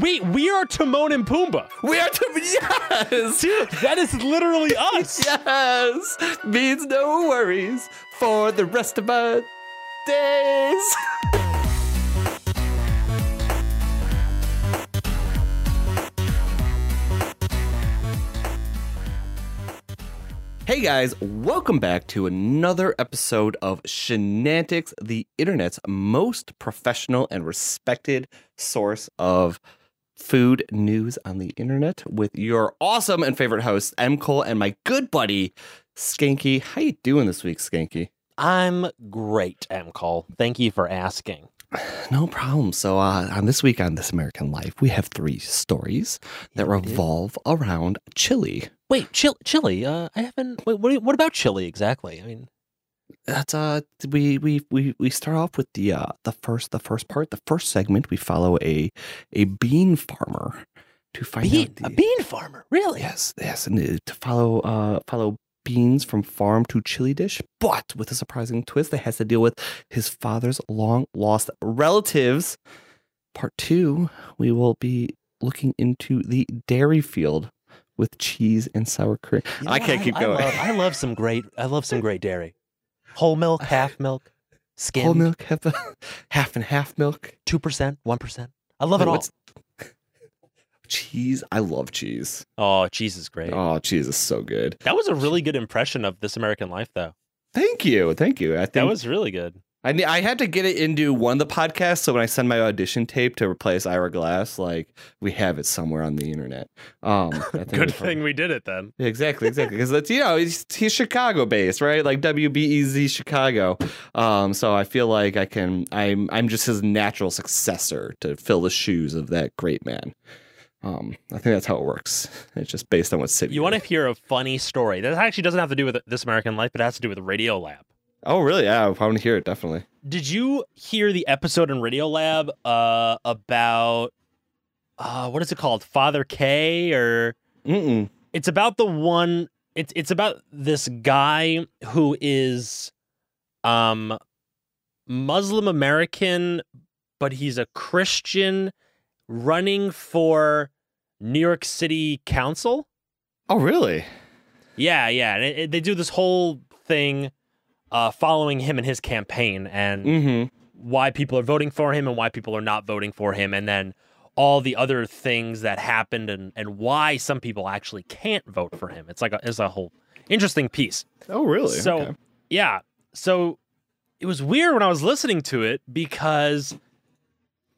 Wait, we are Timon and Pumbaa. We are to yes, Dude, that is literally us. yes. Means no worries for the rest of our days. Hey guys, welcome back to another episode of Shenantics, the internet's most professional and respected source of food news on the internet with your awesome and favorite hosts, M. Cole and my good buddy, Skanky. How you doing this week, Skanky? I'm great, M. Cole. Thank you for asking. No problem. So, uh, on this week on This American Life, we have three stories that revolve around chili. Wait, chili. chili uh, I haven't. Wait, what, what about chili exactly? I mean, That's uh, we we we we start off with the uh the first the first part, the first segment. We follow a a bean farmer to find bean, out the, a bean farmer, really? Yes, yes, and uh, to follow uh follow beans from farm to chili dish, but with a surprising twist that has to deal with his father's long lost relatives. Part two, we will be looking into the dairy field with cheese and sour cream. You know I can't keep I going. love, I love some great. I love some great dairy. Whole milk, half milk, skim, Whole milk, half, half and half milk. two percent, one percent. I love Wait, it all. what's- Cheese. I love cheese. Oh, cheese is great. Oh, cheese is so good. That was a really good impression of This American Life, though. Thank you. Thank you. I think That was really good. I ne- I had to get it into one of the podcasts, so when I send my audition tape to replace Ira Glass, like we have it somewhere on the internet. Um, I think Good we- thing we did it then. Yeah, exactly, exactly, because that's you know he's, he's Chicago based, right? Like WBEZ Chicago. Um, so I feel like I can. I'm I'm just his natural successor to fill the shoes of that great man. Um, I think that's how it works. It's just based on what city. You want to hear a funny story that actually doesn't have to do with This American Life, but it has to do with Radiolab. Oh, really? Yeah, I want to hear it definitely. Did you hear the episode in Radiolab uh, about uh, what is it called? Father K or Mm-mm. it's about the one it's it's about this guy who is um Muslim American but he's a Christian running for New York City Council. Oh, really? Yeah, yeah, and it, it- they do this whole thing uh following him and his campaign and Mm-hmm. why people are voting for him and why people are not voting for him and then all the other things that happened and, and why some people actually can't vote for him. It's like a, it's a whole interesting piece. Oh, really? So Okay. yeah, so it was weird when I was listening to it because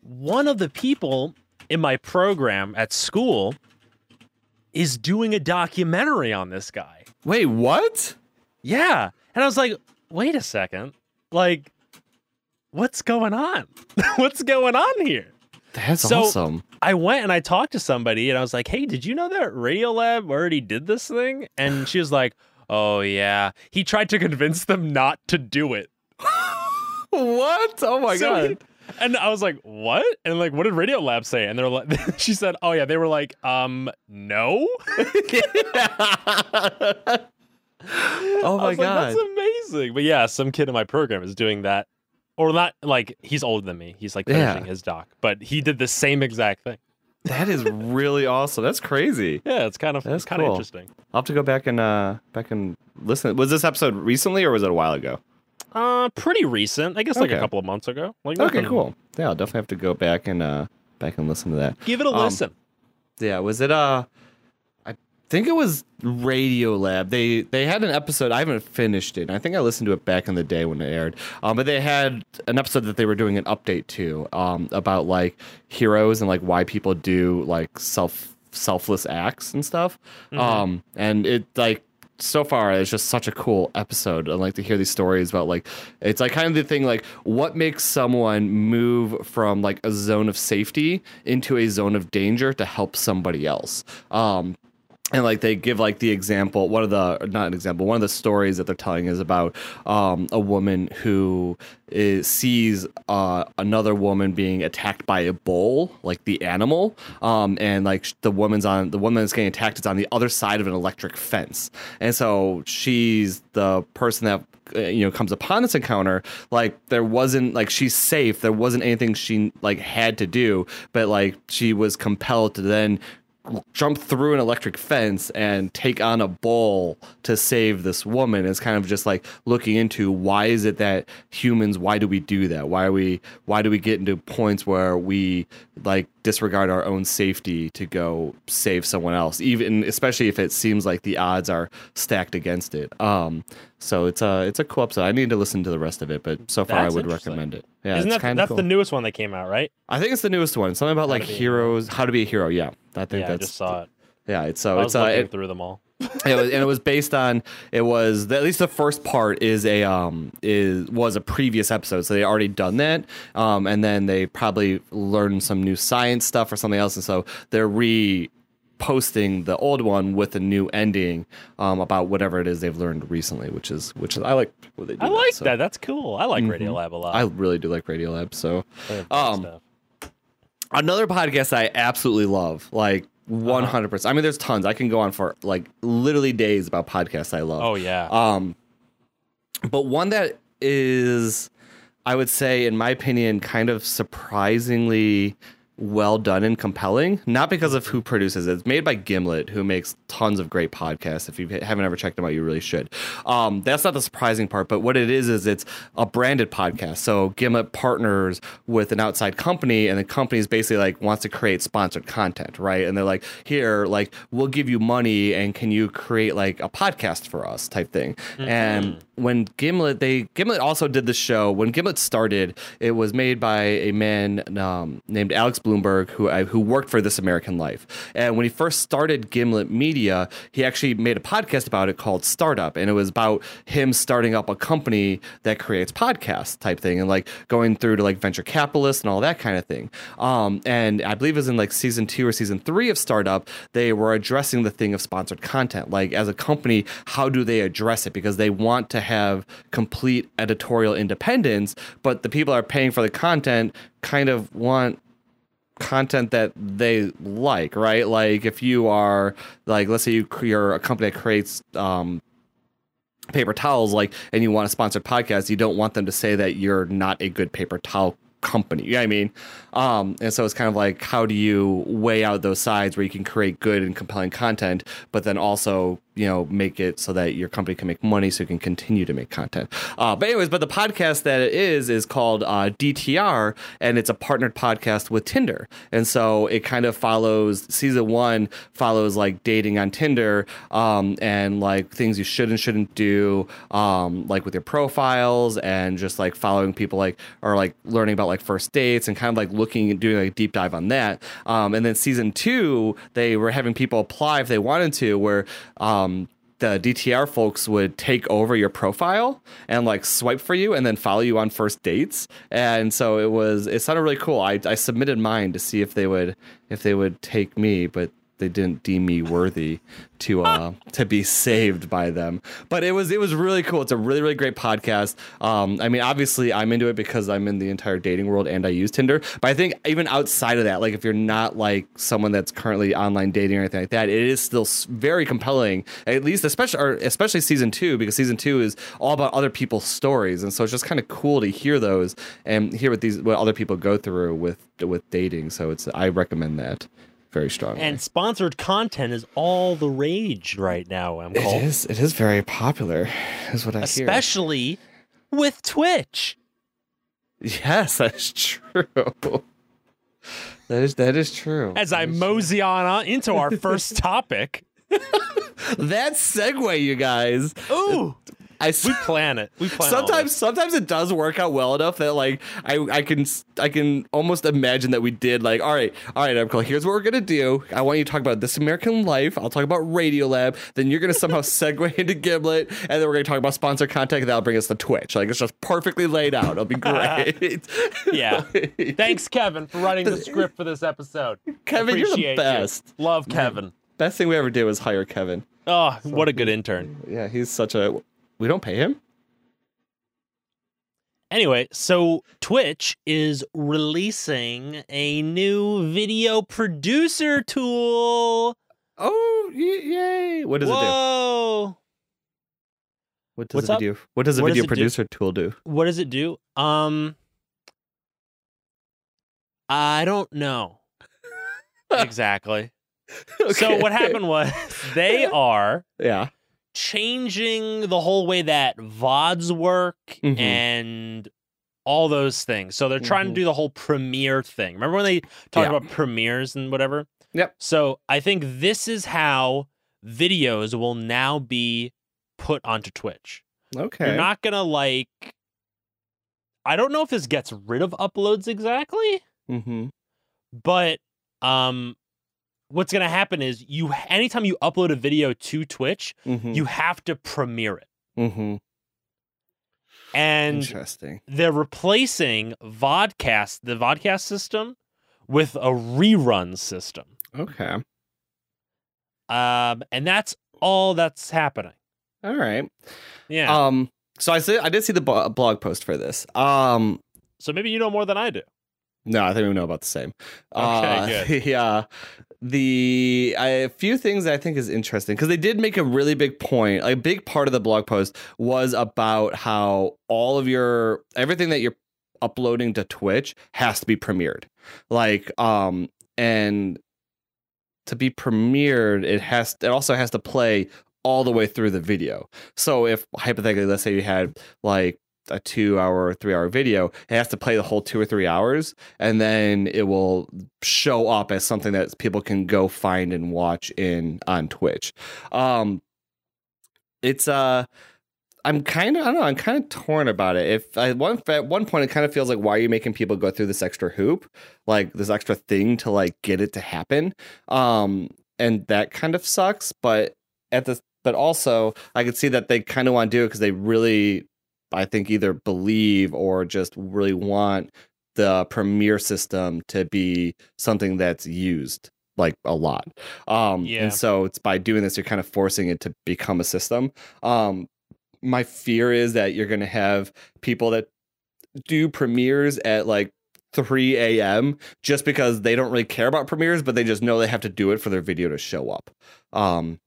one of the people in my program at school is doing a documentary on this guy. wait, what? Yeah. And I was like, wait a second. Like, what's going on? what's going on here? That's So- awesome. I went and I talked to somebody and I was like, hey, did you know that Radiolab already did this thing? And she was like, oh, yeah. He tried to convince them not to do it. What? Oh my So god. he- and I was like, what? And like, what did Radiolab say? And they're like, she said, oh, yeah. They were like, um, no. Oh my was like, god. that's amazing. But yeah, some kid in my program is doing that. Or not like he's older than me. He's like Yeah. finishing his doc. But he did the same exact thing. that is really awesome. That's crazy. Yeah, it's kind of That's kind of interesting. I'll have to go back and uh back and listen. Was this episode recently or was it a while ago? Uh pretty recent. I guess like a couple of months ago. Like Okay, nothing- cool. Yeah, I'll definitely have to go back and uh back and listen to that. Give it a Um, listen. Yeah, was it uh think it was Radiolab. They they had an episode. I haven't finished it. I think I listened to it back in the day when it aired. Um, but they had an episode that they were doing an update to um about like heroes and like why people do like self selfless acts and stuff. Um, and it like so far it's just such a cool episode. I like to hear these stories about like it's like kind of the thing like what makes someone move from like a zone of safety into a zone of danger to help somebody else. Um and like they give like the example one of the not an example one of the stories that they're telling is about um, a woman who is, sees uh, another woman being attacked by a bull like the animal um, and like the woman's on the woman that's getting attacked is on the other side of an electric fence. And so she's the person that uh, you know comes upon this encounter like there wasn't like she's safe. There wasn't anything she like had to do but like she was compelled to then jump through an electric fence and take on a bull to save this woman. It's kind of just like looking into why is it that humans why do we do that? Why are we why do we get into points where we like disregard our own safety to go save someone else even especially if it seems like the odds are stacked against it um so it's a it's a cool episode i need to listen to the rest of it but so far That's i would recommend it yeah Isn't that that's cool. the newest one that came out, right? i think it's the newest one something about like to a heroes how to be a hero yeah i think Yeah, I that's just saw it. yeah it's so I it's uh, it, through them all. it was, and it was based on it was at least the first part is a um is was a previous episode so they already done that um and then they probably learned some new science stuff or something else and so they're re posting the old one with a new ending um about whatever it is they've learned recently which is which is i like what they do I like so that. That's cool. I like Radiolab a lot. i really do like radiolab so They have good um, another podcast I absolutely love, like. One hundred percent. I mean, there's tons. I can go on for like literally days about podcasts I love. Oh yeah. Um, but one that is, I would say, in my opinion, kind of surprisingly well done and compelling. Not because of who produces it. It's made by Gimlet, who makes tons of great podcasts. If you haven't ever checked them out, you really should. Um, that's not the surprising part, but what it is is it's a branded podcast. So Gimlet partners with an outside company, and the company is basically like wants to create sponsored content, right? And they're like, here, like we'll give you money, and can you create like a podcast for us, type thing. And when Gimlet, they Gimlet also did the show. When Gimlet started, it was made by a man um, named Alex Blumberg, who I, who worked for This American Life. And when he first started Gimlet Media, he actually made a podcast about it called Startup, and it was about him starting up a company that creates podcasts type thing, and like going through to like venture capitalists and all that kind of thing. Um, and I believe it was in like season two or season three of Startup, they were addressing the thing of sponsored content. Like as a company, how do they address it? Because they want to have complete editorial independence, but the people are paying for the content kind of want content that they like, right? Like if you are like, let's say you, you're a company that creates um, paper towels, like, and you want a sponsored podcast, you don't want them to say that you're not a good paper towel company. You know what I mean? Um, and so it's kind of like, how do you weigh out those sides where you can create good and compelling content, but then also, you know, make it so that your company can make money so you can continue to make content. Uh, but anyways, but the podcast that it is is called uh, DTR, and it's a partnered podcast with Tinder. And so it kind of follows season one follows like dating on Tinder, um, and like things you should and shouldn't do, um, like with your profiles and just like following people like or like learning about like first dates and kind of like looking and doing like a deep dive on that. Um, and then season two, they were having people apply if they wanted to, where um, Um, the DTR folks would take over your profile and like swipe for you and then follow you on first dates. And so it was it sounded really cool. I, I submitted mine to see if they would if they would take me, but they didn't deem me worthy to uh to be saved by them. But it was it was really cool. It's a really really great podcast. Um, I mean, obviously I'm into it because I'm in the entire dating world and I use Tinder. But I think even outside of that, like if you're not like someone that's currently online dating or anything like that, it is still very compelling. At least especially or especially season two because season two is all about other people's stories, and so it's just kind of cool to hear those and hear what these what other people go through with with dating. So it's I recommend that very strongly. And sponsored content is all the rage right now, I'm It is. It is very popular. Is what I hear. Especially with Twitch. Yes, that's true. That is that is true. As I mosey on uh, into our first topic. that segue, you guys. Ooh, I we plan it. We plan sometimes sometimes it does work out well enough that like I I can I can almost imagine that we did like all right all right Emco here's what we're gonna do I want you to talk about this American Life I'll talk about Radiolab then you're gonna somehow segue into Gimlet and then we're gonna talk about sponsor contact. and that'll bring us to Twitch like it's just perfectly laid out it'll be great Yeah. Thanks, Kevin, for writing the script for this episode. Kevin you're the Appreciate you. best Love Kevin. best thing we ever did was hire Kevin Oh, what a good intern. yeah he's such a we don't pay him Anyway, so Twitch is releasing a new video producer tool. oh yay what does it do Whoa. What does What's a up? video? What does a What does video do? producer tool do? What does it do? Um, I don't know exactly. So what happened was they are Yeah. Changing the whole way that VODs work Mhm. and all those things. So they're trying Mhm. to do the whole premiere thing. Remember when they talked Yeah. about premieres and whatever? Yep. So I think this is how videos will now be put onto Twitch. Okay. You're not gonna like. I don't know if this gets rid of uploads exactly, mm-hmm. but um, what's gonna happen is you anytime you upload a video to Twitch, Mm-hmm. you have to premiere it, mm-hmm. and Interesting. they're replacing vodcast the vodcast system with a rerun system, Okay. um, and that's all that's happening. All right. Yeah. Um. So I see. I did see the blog post for this. Um. so maybe you know more than I do. No, I think we know about the same. Okay, good. Yeah. The a few things I think is interesting because they did make a really big point. A big part of the blog post was about how all of your everything that you're uploading to Twitch has to be premiered. Like, um, and to be premiered, it has it also has to play all the way through the video. So if hypothetically, let's say you had like a two hour or three hour video, it has to play the whole two or three hours, and then it will show up as something that people can go find and watch in on Twitch. Um, it's uh. I'm kind of I don't know I'm kind of torn about it. If I one at one point it kind of feels like why are you making people go through this extra hoop, like this extra thing to like get it to happen, um, and that kind of sucks. But at the but also I could see that they kind of want to do it because they really I think either believe or just really want the premiere system to be something that's used like a lot. Um Yeah. and so it's by doing this you're kind of forcing it to become a system. Um my fear is that you're going to have people that do premieres at like 3 a.m. just because they don't really care about premieres, but they just know they have to do it for their video to show up. Um,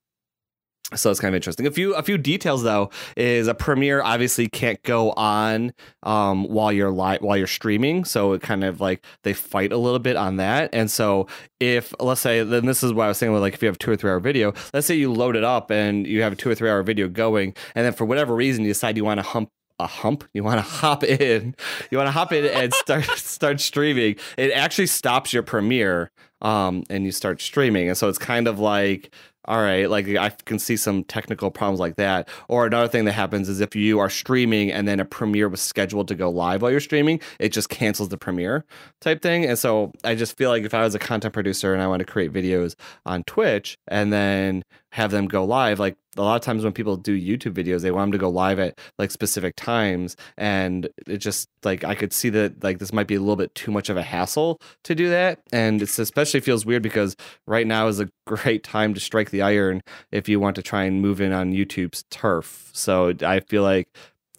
so it's kind of interesting. A few a few details though is a premiere obviously can't go on um, while you're live while you're streaming. So it kind of like they fight a little bit on that. And so if let's say then this is what I was saying with like if you have two or three hour video, let's say you load it up and you have a two or three hour video going, and then for whatever reason you decide you want to hump a hump you want to hop in you want to hop in and start start streaming it actually stops your premiere um and you start streaming and so it's kind of like all right like i can see some technical problems like that. Or another thing that happens is if you are streaming and then a premiere was scheduled to go live while you're streaming it just cancels the premiere type thing. And so i just feel like if i was a content producer and i want to create videos on twitch and then have them go live like a lot of times when people do youtube videos they want them to go live at like specific times and it just like i could see that like this might be a little bit too much of a hassle to do that and it's especially feels weird because right now is a great time to strike the iron if you want to try and move in on youtube's turf. So i feel like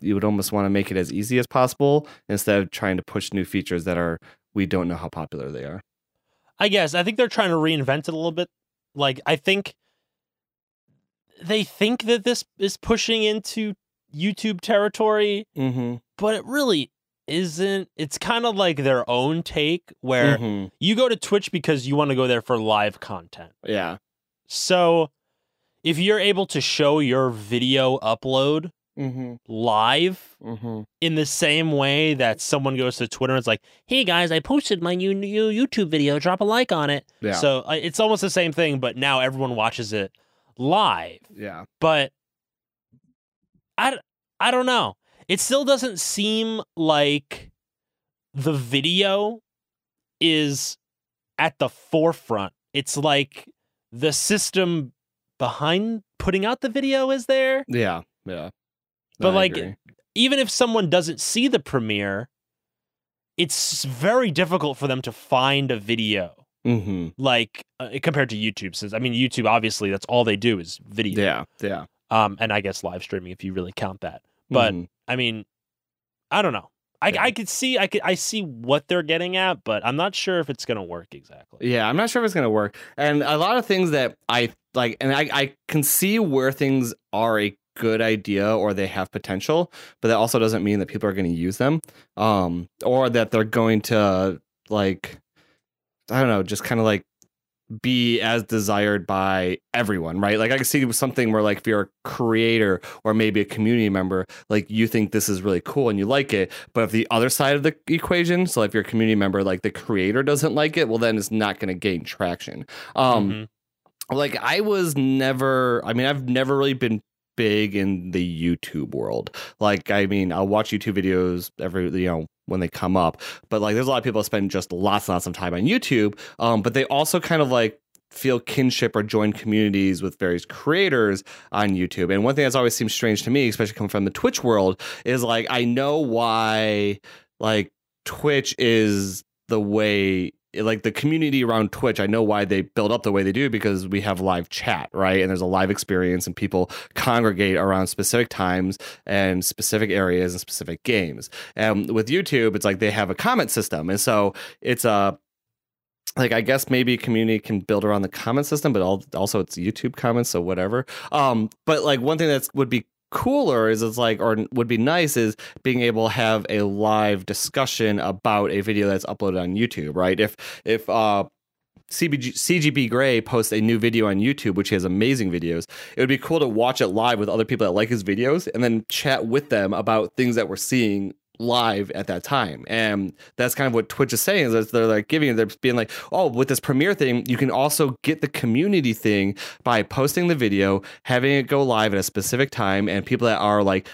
you would almost want to make it as easy as possible instead of trying to push new features that are we don't know how popular they are. I guess. I think they're trying to reinvent it a little bit. Like I think they think that this is pushing into YouTube territory, mm-hmm. but it really isn't. It's kind of like their own take where Mm-hmm. you go to Twitch because you want to go there for live content. yeah So if you're able to show your video upload mm-hmm. live Mm-hmm. in the same way that someone goes to Twitter and it's like, "Hey guys, I posted my new, new YouTube video. Drop a like on it." yeah So uh, it's almost the same thing, but now everyone watches it live. yeah But I, I don't know. It still doesn't seem like the video is at the forefront. It's like the system behind putting out the video is there. Yeah, yeah. But, I like, agree. Even if someone doesn't see the premiere, it's very difficult for them to find a video Mhm. like uh, compared to YouTube. Since I mean, YouTube obviously that's all they do is video. yeah, yeah. Um, and I guess live streaming if you really count that. But Mhm. I mean, I don't know. I, Yeah. I could see I could I see what they're getting at, but I'm not sure if it's gonna work exactly. yeah, I'm not sure if it's gonna work. And a lot of things that I like, and I, I can see where things are a good idea or they have potential, but that also doesn't mean that people are going to use them, um, or that they're going to like, I don't know, just kind of like be as desired by everyone, right? Like I can see something where like if you're a creator or maybe a community member, like you think this is really cool and you like it, but if the other side of the equation, so if you're a community member, like the creator doesn't like it, well then it's not going to gain traction. Um Mhm. like I was never I mean I've never really been big in the YouTube world. Like I mean I'll watch YouTube videos every you know when they come up, but like there's a lot of people that spend just lots and lots of time on YouTube. Um but they also kind of like feel kinship or join communities with various creators on YouTube. And one thing that's always seemed strange to me, especially coming from the Twitch world, is like I know why like Twitch is the way like the community around Twitch, I know why they build up the way they do because we have live chat, right? And there's a live experience and people congregate around specific times and specific areas and specific games. And with YouTube, it's like they have a comment system. And so it's a like I guess maybe community can build around the comment system, but also it's YouTube comments, so whatever. Um, but like one thing that would be cooler is it's like or would be nice is being able to have a live discussion about a video that's uploaded on YouTube, right? If if uh CBG, CGP Grey posts a new video on YouTube, which he has amazing videos. It would be cool to watch it live with other people that like his videos and then chat with them about things that we're seeing live at that time. And that's kind of what Twitch is saying is they're like giving, it they're being like, oh, with this premiere thing, you can also get the community thing by posting the video, having it go live at a specific time, and people that are like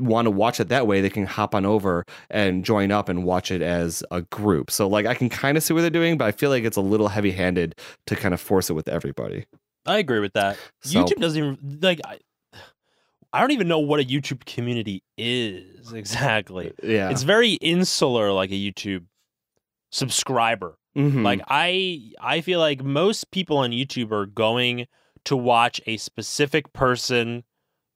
want to watch it that way, they can hop on over and join up and watch it as a group. So like I can kind of see what they're doing, but I feel like it's a little heavy handed to kind of force it with everybody. I agree with that. So- YouTube doesn't even like. I, don't even know what a YouTube community is exactly. Yeah. It's very insular, like a YouTube subscriber. Mhm. Like I, I feel like most people on YouTube are going to watch a specific person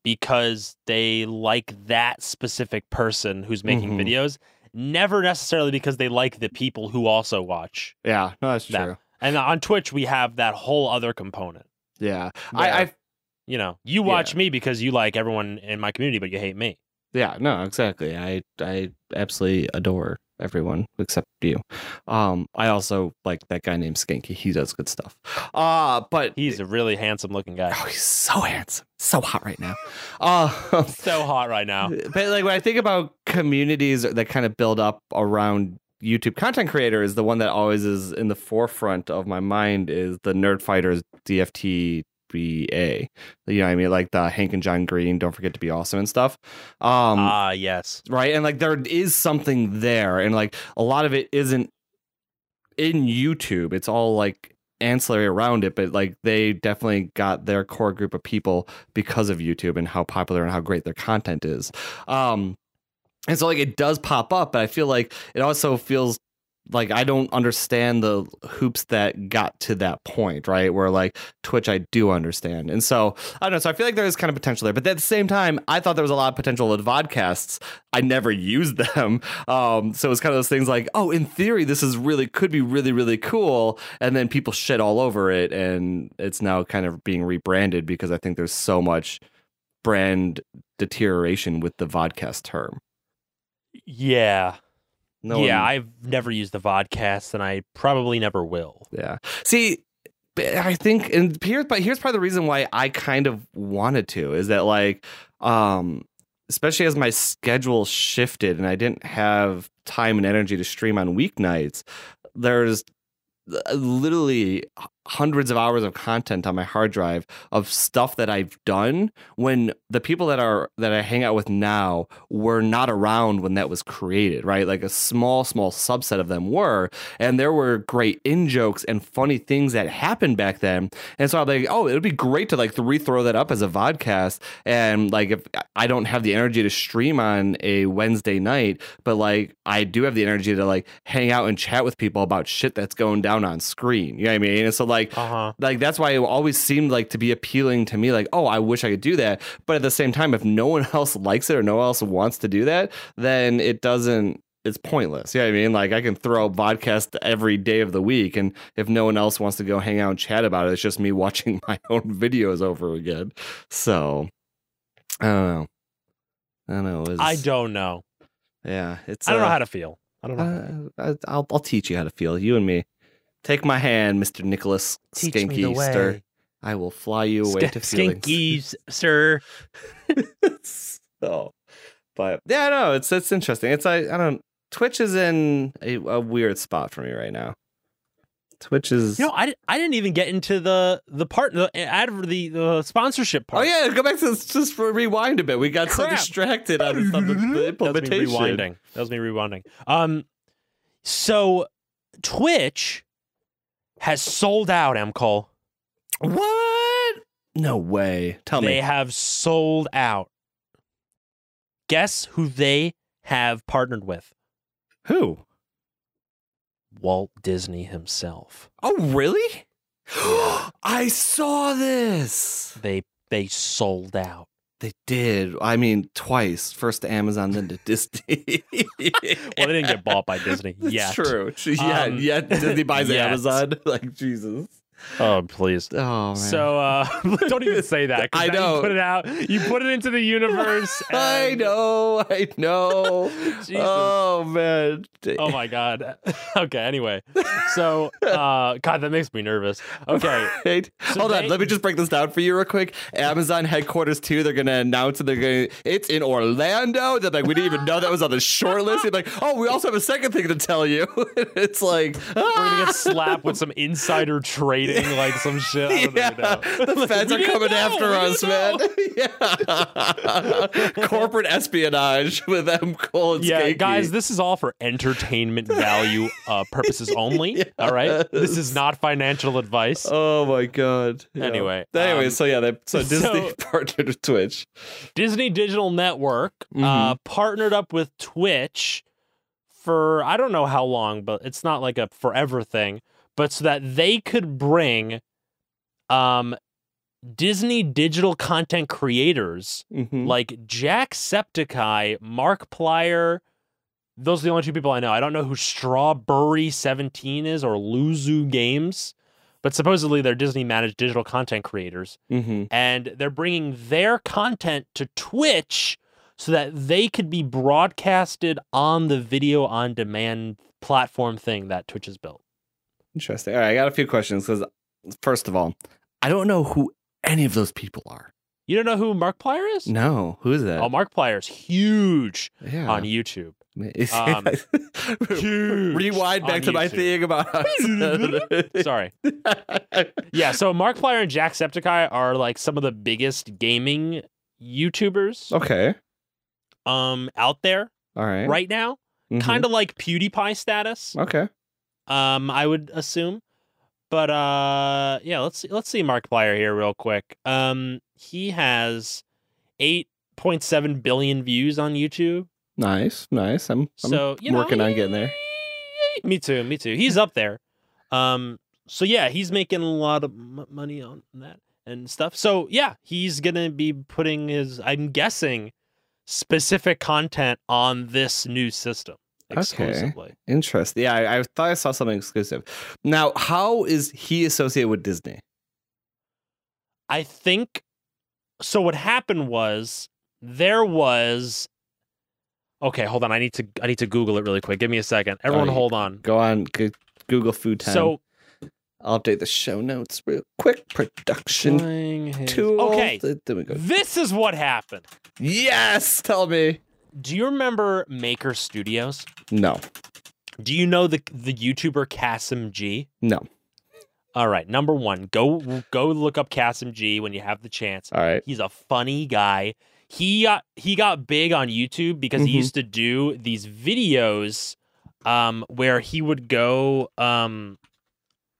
because they like that specific person who's making Mhm. videos. Never necessarily because they like the people who also watch. yeah, no, that's that. true. And on Twitch, we have that whole other component. Yeah. where, I, I you know, you watch me because you like everyone in my community, but you hate me. Yeah, no, exactly. I I absolutely adore everyone except you. Um, I also like that guy named Skanky. He does good stuff. Uh but He's a really handsome looking guy. oh, he's so handsome, so hot right now. Uh, So hot right now. but like when I think about communities that kind of build up around YouTube content creators, the one that always is in the forefront of my mind is the Nerd Fighters DFT. BA, you know what I mean, like the Hank and John Green. Don't forget to be awesome and stuff. Um, Ah, yes. right and like there is something there and like a lot of it isn't in youtube it's all like ancillary around it but like they definitely got their core group of people because of youtube and how popular and how great their content is um and so like it does pop up but i feel like it also feels like I don't understand the hoops that got to that point, right? Where like Twitch, I do understand, and so I don't know. So I feel like there is kind of potential there, but at the same time, I thought there was a lot of potential with vodcasts. I never used them, um, so it's kind of those things like, oh, in theory, this is really could be really really cool, and then people shit all over it, and it's now kind of being rebranded because I think there's so much brand deterioration with the vodcast term. Yeah. No yeah, one- I've never used the vodcast and I probably never will. Yeah. See, I think, and here's, but here's part of the reason why I kind of wanted to is that like, um, especially as my schedule shifted and I didn't have time and energy to stream on weeknights, there's uh, literally hundreds of hours of content on my hard drive of stuff that I've done when the people that are that I hang out with now were not around when that was created, right? Like a small small subset of them were, and there were great in jokes and funny things that happened back then. And so I'm like, oh, it would be great to like rethrow that up as a vodcast. And like if I don't have the energy to stream on a Wednesday night, but like I do have the energy to like hang out and chat with people about shit that's going down on screen. You know what I mean? And so like Uh huh. like that's why it always seemed like to be appealing to me like oh i wish i could do that but at the same time if no one else likes it or no one else wants to do that then it doesn't it's pointless. Yeah, I mean, like I can throw a podcast every day of the week, and if no one else wants to go hang out and chat about it, it's just me watching my own videos over again. So, I don't know. I don't know. I don't know. Yeah, it's. I don't know uh, how to feel. I don't know. how to feel. Uh, I- I'll I'll teach you how to feel. You and me. Take my hand, Mister Nicholas Skinky Stir. I will fly you away to feelings. Skinkies, sir. so, but yeah, no, it's it's interesting. It's I I don't. Twitch is in a, a weird spot for me right now. Twitch is. You know, I, I didn't even get into the the part the ad the the sponsorship part. oh yeah, go back to this, just for rewind a bit. We got so Crap. distracted on the, on the- the That was me rewinding. That was me rewinding. Um, so Twitch has sold out. M Cole. What? No way. Tell they me. They have sold out. Guess who they have partnered with? Who? Walt Disney himself. Oh, really? I saw this. They they sold out. They did. I mean, twice. First to Amazon, then to Disney. Well, they didn't get bought by Disney yet. true. Yeah, Um, yeah. Disney buys yet. Amazon. Like Jesus. Oh please. Oh man. So uh, don't even say that. I now know. You put it out. You put it into the universe. I know. I know. Jesus. oh man. Oh my god. Okay. Anyway, so uh, God, that makes me nervous. Okay. Right? So Hold they- on, let me just break this down for you real quick. Amazon headquarters too. They're gonna announce it. They're gonna. It's in Orlando. They're like, we didn't even know that was on the short list. They're like, oh, we also have a second thing to tell you. it's like We're gonna get slapped with some insider trading, like some shit. I don't yeah, know. the feds are coming know, after us, man. yeah, corporate espionage with them. Cole and Yeah, Skanky. guys, this is all for entertainment value uh, purposes only. All right, this is not financial advice. Oh my god. Yeah. Anyway, Anyway, um, so yeah, they, so Disney so- partnered with Twitch. Disney Digital Network uh, Mhm. partnered up with Twitch for I don't know how long, but it's not like a forever thing. But so that they could bring um, Disney digital content creators Mhm. like Jacksepticeye, Markiplier. Those are the only two people I know. I don't know who Strawberry Seventeen is or Luzu Games, but supposedly they're Disney managed digital content creators Mhm. and they're bringing their content to Twitch so that they could be broadcasted on the video on demand platform thing that Twitch has built. Interesting. All right, I got a few questions because first of all, I don't know who any of those people are. You don't know who Markiplier is? No, who is that? Oh, Markiplier's huge yeah. on YouTube. Um, huge Rewind back to my thing about. Sorry. Yeah, so Markiplier and Jacksepticeye are like some of the biggest gaming YouTubers okay. um out there All right. right now. Mhm. Kind of like PewDiePie status. Okay. Um i would assume but uh yeah let's see let's see markiplier here real quick um he has 8.7 billion views on youtube Nice. Nice. I'm, I'm so you know working on getting there. me too me too he's up there um so yeah he's making a lot of m- money on that and stuff so yeah he's gonna be putting his i'm guessing specific content on this new system Okay. Interesting. Yeah, I, I thought I saw something exclusive. Now, how is he associated with Disney? I think so. What happened was there was. Okay, hold on. I need to. I need to Google it really quick. Give me a second. Everyone, you- hold on. Go on, go, Google food time. So I'll update the show notes real quick. Production his- tool. Okay, There we go. this is what happened. Yes. Tell me. Do you remember Maker Studios? No. Do you know the the YouTuber Kassem G? No. All right, number one, go go look up Kassem G when you have the chance. All right. He's a funny guy. He got he got big on YouTube because he Mhm. used to do these videos um where he would go um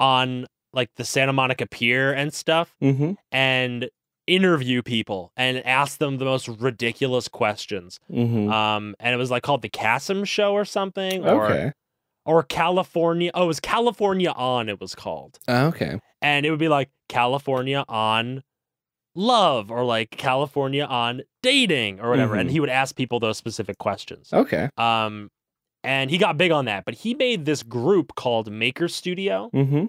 on like the Santa Monica Pier and stuff Mm-hmm. and interview people and ask them the most ridiculous questions. Mm-hmm. Um and it was like called the Kassem show or something or okay. or California oh it was California on it was called Okay. and it would be like California on love or like California on dating or whatever. And Mhm. he would ask people those specific questions. Okay. Um, and he got big on that, but he made this group called Maker Studio, Mm-hmm.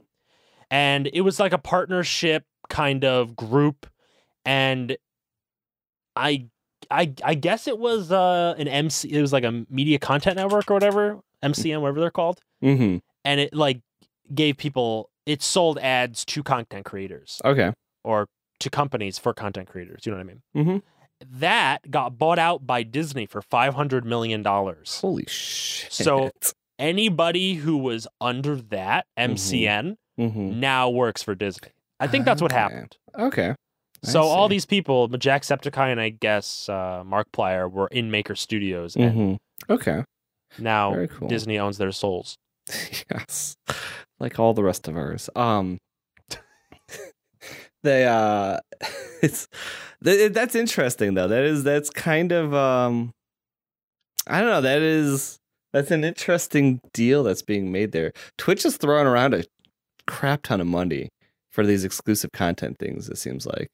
and it was like a partnership kind of group. And I I I guess it was uh an MC. It was like a media content network or whatever, MCN, whatever they're called, Mm-hmm. and it like gave people it sold ads to content creators Okay. or to companies for content creators. You know what I mean? Mm-hmm. That got bought out by Disney for five hundred million dollars. Holy shit. So- Anybody who was under that MCN mm-hmm. now works for Disney. I think that's what happened. Okay. I So all these people, Jacksepticeye and I guess uh, Markiplier, were in Maker Studios, and Mm-hmm. Okay. now cool. Disney owns their souls. yes. Like all the rest of ours. Um they uh it's th- that's interesting though. That is that's kind of um I don't know, that is that's an interesting deal that's being made there. Twitch is throwing around a crap ton of money for these exclusive content things, it seems like.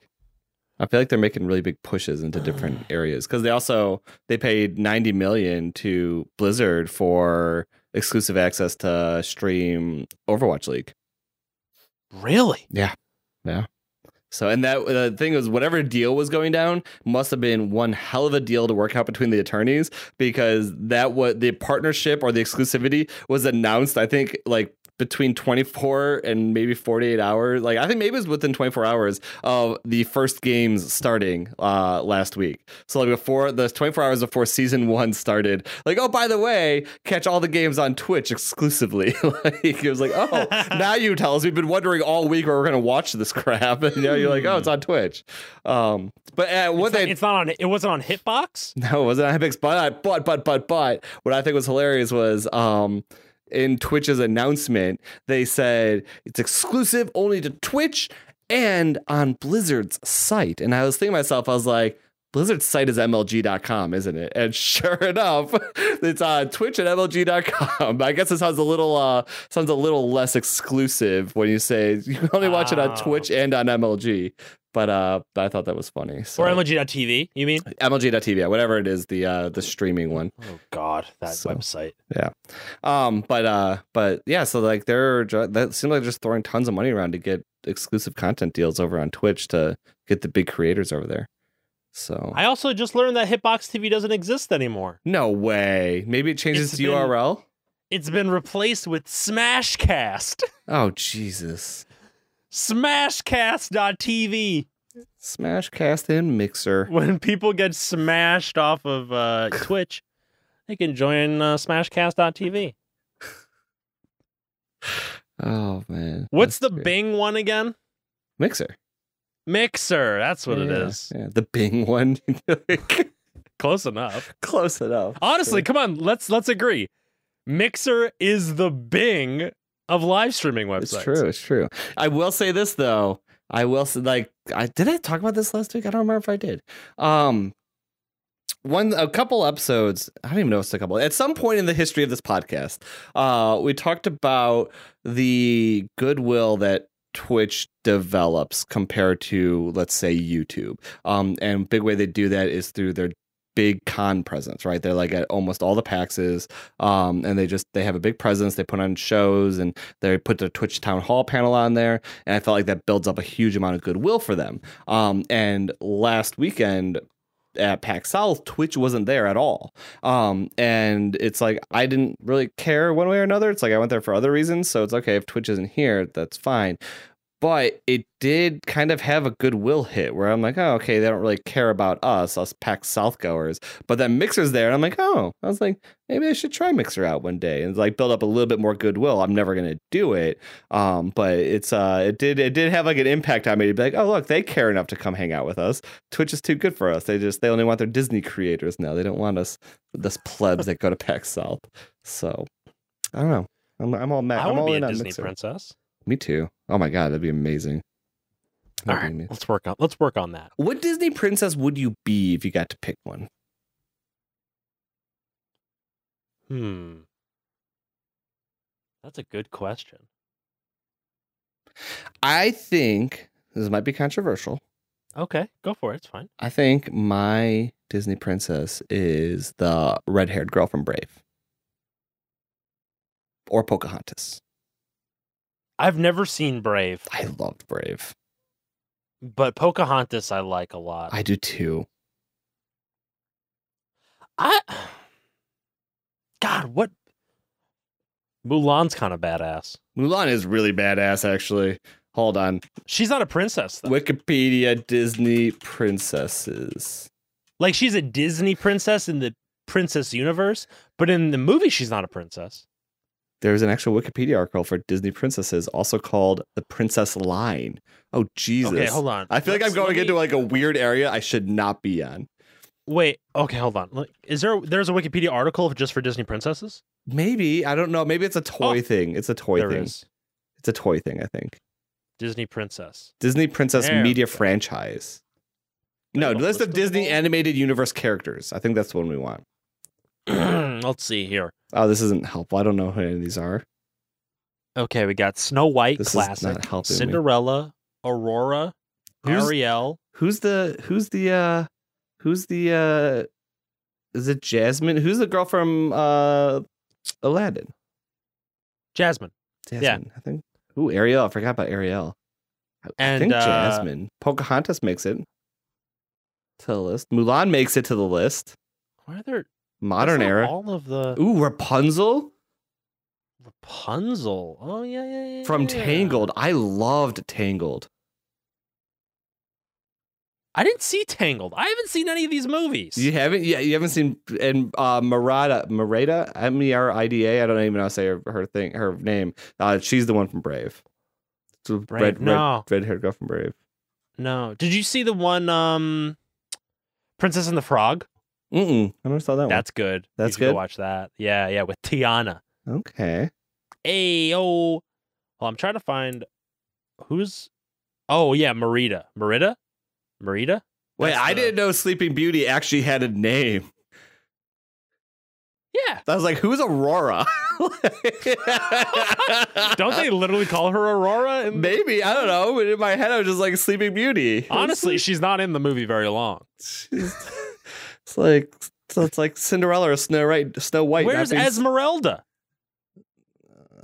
I feel like they're making really big pushes into different areas because they also they paid 90 million to Blizzard for exclusive access to stream Overwatch League. Really? Yeah. Yeah. So, and that the thing was, whatever deal was going down must have been one hell of a deal to work out between the attorneys because that what the partnership or the exclusivity was announced. I think like between 24 and maybe 48 hours. Like I think maybe it was within 24 hours of the first games starting uh last week. So like before the 24 hours before season one started, like oh by the way, catch all the games on Twitch exclusively. like it was like oh now you tell us we've been wondering all week where we're gonna watch this crap, and now you're like oh it's on Twitch. Um, but uh, what it's, not, they it's not on. It wasn't on Hitbox. no, it wasn't on Hitbox. but but but but but what I think was hilarious was um in Twitch's announcement, they said it's exclusive only to Twitch and on Blizzard's site. And I was thinking to myself, I was like, Blizzard's site is MLG.com, isn't it? And sure enough, it's on Twitch and MLG.com. I guess it sounds a little uh sounds a little less exclusive when you say you can only watch it on Oh. Twitch and on MLG. But uh but I thought that was funny. So Or MLG.TV, you mean? MLG.tv, yeah, whatever it is, the uh the streaming one. Oh God, that So- website. Yeah, um, but uh, but yeah, so like they're that seems like they're just throwing tons of money around to get exclusive content deals over on Twitch to get the big creators over there. So I also just learned that Hitbox TV doesn't exist anymore. no way. Maybe it changes It's its been- URL. It's been replaced with Smashcast. Oh Jesus! Smashcast.tv. Smashcast and Mixer. When people get smashed off of uh, Twitch, they can join uh, Smashcast.tv. Oh man, What's the great. Bing one again? Mixer? Mixer. That's what it Yeah, is. Yeah, the Bing one. Close enough. Close enough. Honestly, come on, let's let's agree. Mixer is the Bing of live streaming websites. It's true. It's true. I will say this though. I will say like I did I talk about this last week? I don't remember if I did. Um one a couple episodes, I don't even know if it's a couple. At some point in the history of this podcast, uh we talked about the goodwill that Twitch develops compared to let's say YouTube. Um and big way they do that is through their big con presence, right? They're like at almost all the PAXs, um, and they just they have a big presence. They put on shows and they put the Twitch Town Hall panel on there, and I felt like that builds up a huge amount of goodwill for them. Um, and last weekend at PAX South, Twitch wasn't there at all. Um, and it's like I didn't really care one way or another. It's like I went there for other reasons, so it's okay if Twitch isn't here, that's fine. But it did kind of have a goodwill hit where I'm like, oh, okay, they don't really care about us, us PAX South goers. But then Mixer's there, and I'm like, oh, I was like, maybe I should try Mixer out one day and like build up a little bit more goodwill. I'm never gonna do it, um, but it's uh, it did it did have like an impact on me to be like, oh, look, they care enough to come hang out with us. Twitch is too good for us. They just they only want their Disney creators now. They don't want us this plebs that go to PAX South. So I don't know. I'm, I'm all mad. I I'm want all to be in a on Disney princess. Me too. Oh my god, that'd be amazing. All That'd be right, amazing. let's work on let's work on that. What Disney princess would you be if you got to pick one? Hmm. That's a good question. I think this might be controversial. Okay, go for it. It's fine. I think my Disney princess is the red-haired girl from Brave, or Pocahontas. I've never seen Brave, I loved Brave. but Pocahontas I like a lot. I do too. I God, what Mulan's kind of badass. Mulan is really badass, actually. Hold on. She's not a princess though. Wikipedia Disney princesses. Like she's a Disney princess in the princess universe, but in the movie she's not a princess. There's an actual Wikipedia article for Disney princesses, also called the Princess Line. Oh Jesus! Okay, hold on. I feel like Let's- I'm going me- into like a weird area I should not be on. Wait, okay, hold on. Is there there's a Wikipedia article just for Disney princesses? Maybe I don't know. Maybe it's a toy Oh. thing. It's a toy thing. is. It's a toy thing. I think Disney princess. Disney Princess There Media franchise. No, list of Disney animated universe characters. I think that's the one we want. Let's see here. Oh, this isn't helpful. I don't know who any of these are. Okay, we got Snow White This is classic, helping me. Cinderella, Aurora, Who's- Ariel. Who's the who's the uh who's the uh is it Jasmine? Who's the girl from uh Aladdin? Jasmine. Jasmine, I think. Ooh, Ariel. I forgot about Ariel. I, And, think uh, Jasmine. Pocahontas makes it to the list. Mulan makes it to the list. Why are there Modern era. All of the Ooh, Rapunzel Rapunzel. Oh yeah, yeah, yeah. from yeah. Tangled. I loved Tangled. I didn't see Tangled. I haven't seen any of these movies. You haven't? Yeah, you haven't seen and uh Marada Marada M E R I D A. I don't even know how to say her, her thing her name. Uh, she's the one from Brave. A Brave? red, No. red, red haired girl from Brave. No. Did you see the one um Princess and the Frog? Mm-mm. I never saw that one. That's good. You That's should go good? watch that. Yeah, yeah, with Tiana. Okay. Hey, oh. Well, I'm trying to find who's Oh, yeah, Merida. Merida? Merida? Wait, That's I the- didn't know Sleeping Beauty actually had a name. Yeah. I was like, who's Aurora? Don't they literally call her Aurora? In- Maybe I don't know. But in my head, I was just like Sleeping Beauty. Honestly, she's not in the movie very long. It's like so. It's like Cinderella or Snow White. Snow White. Where's being- Esmeralda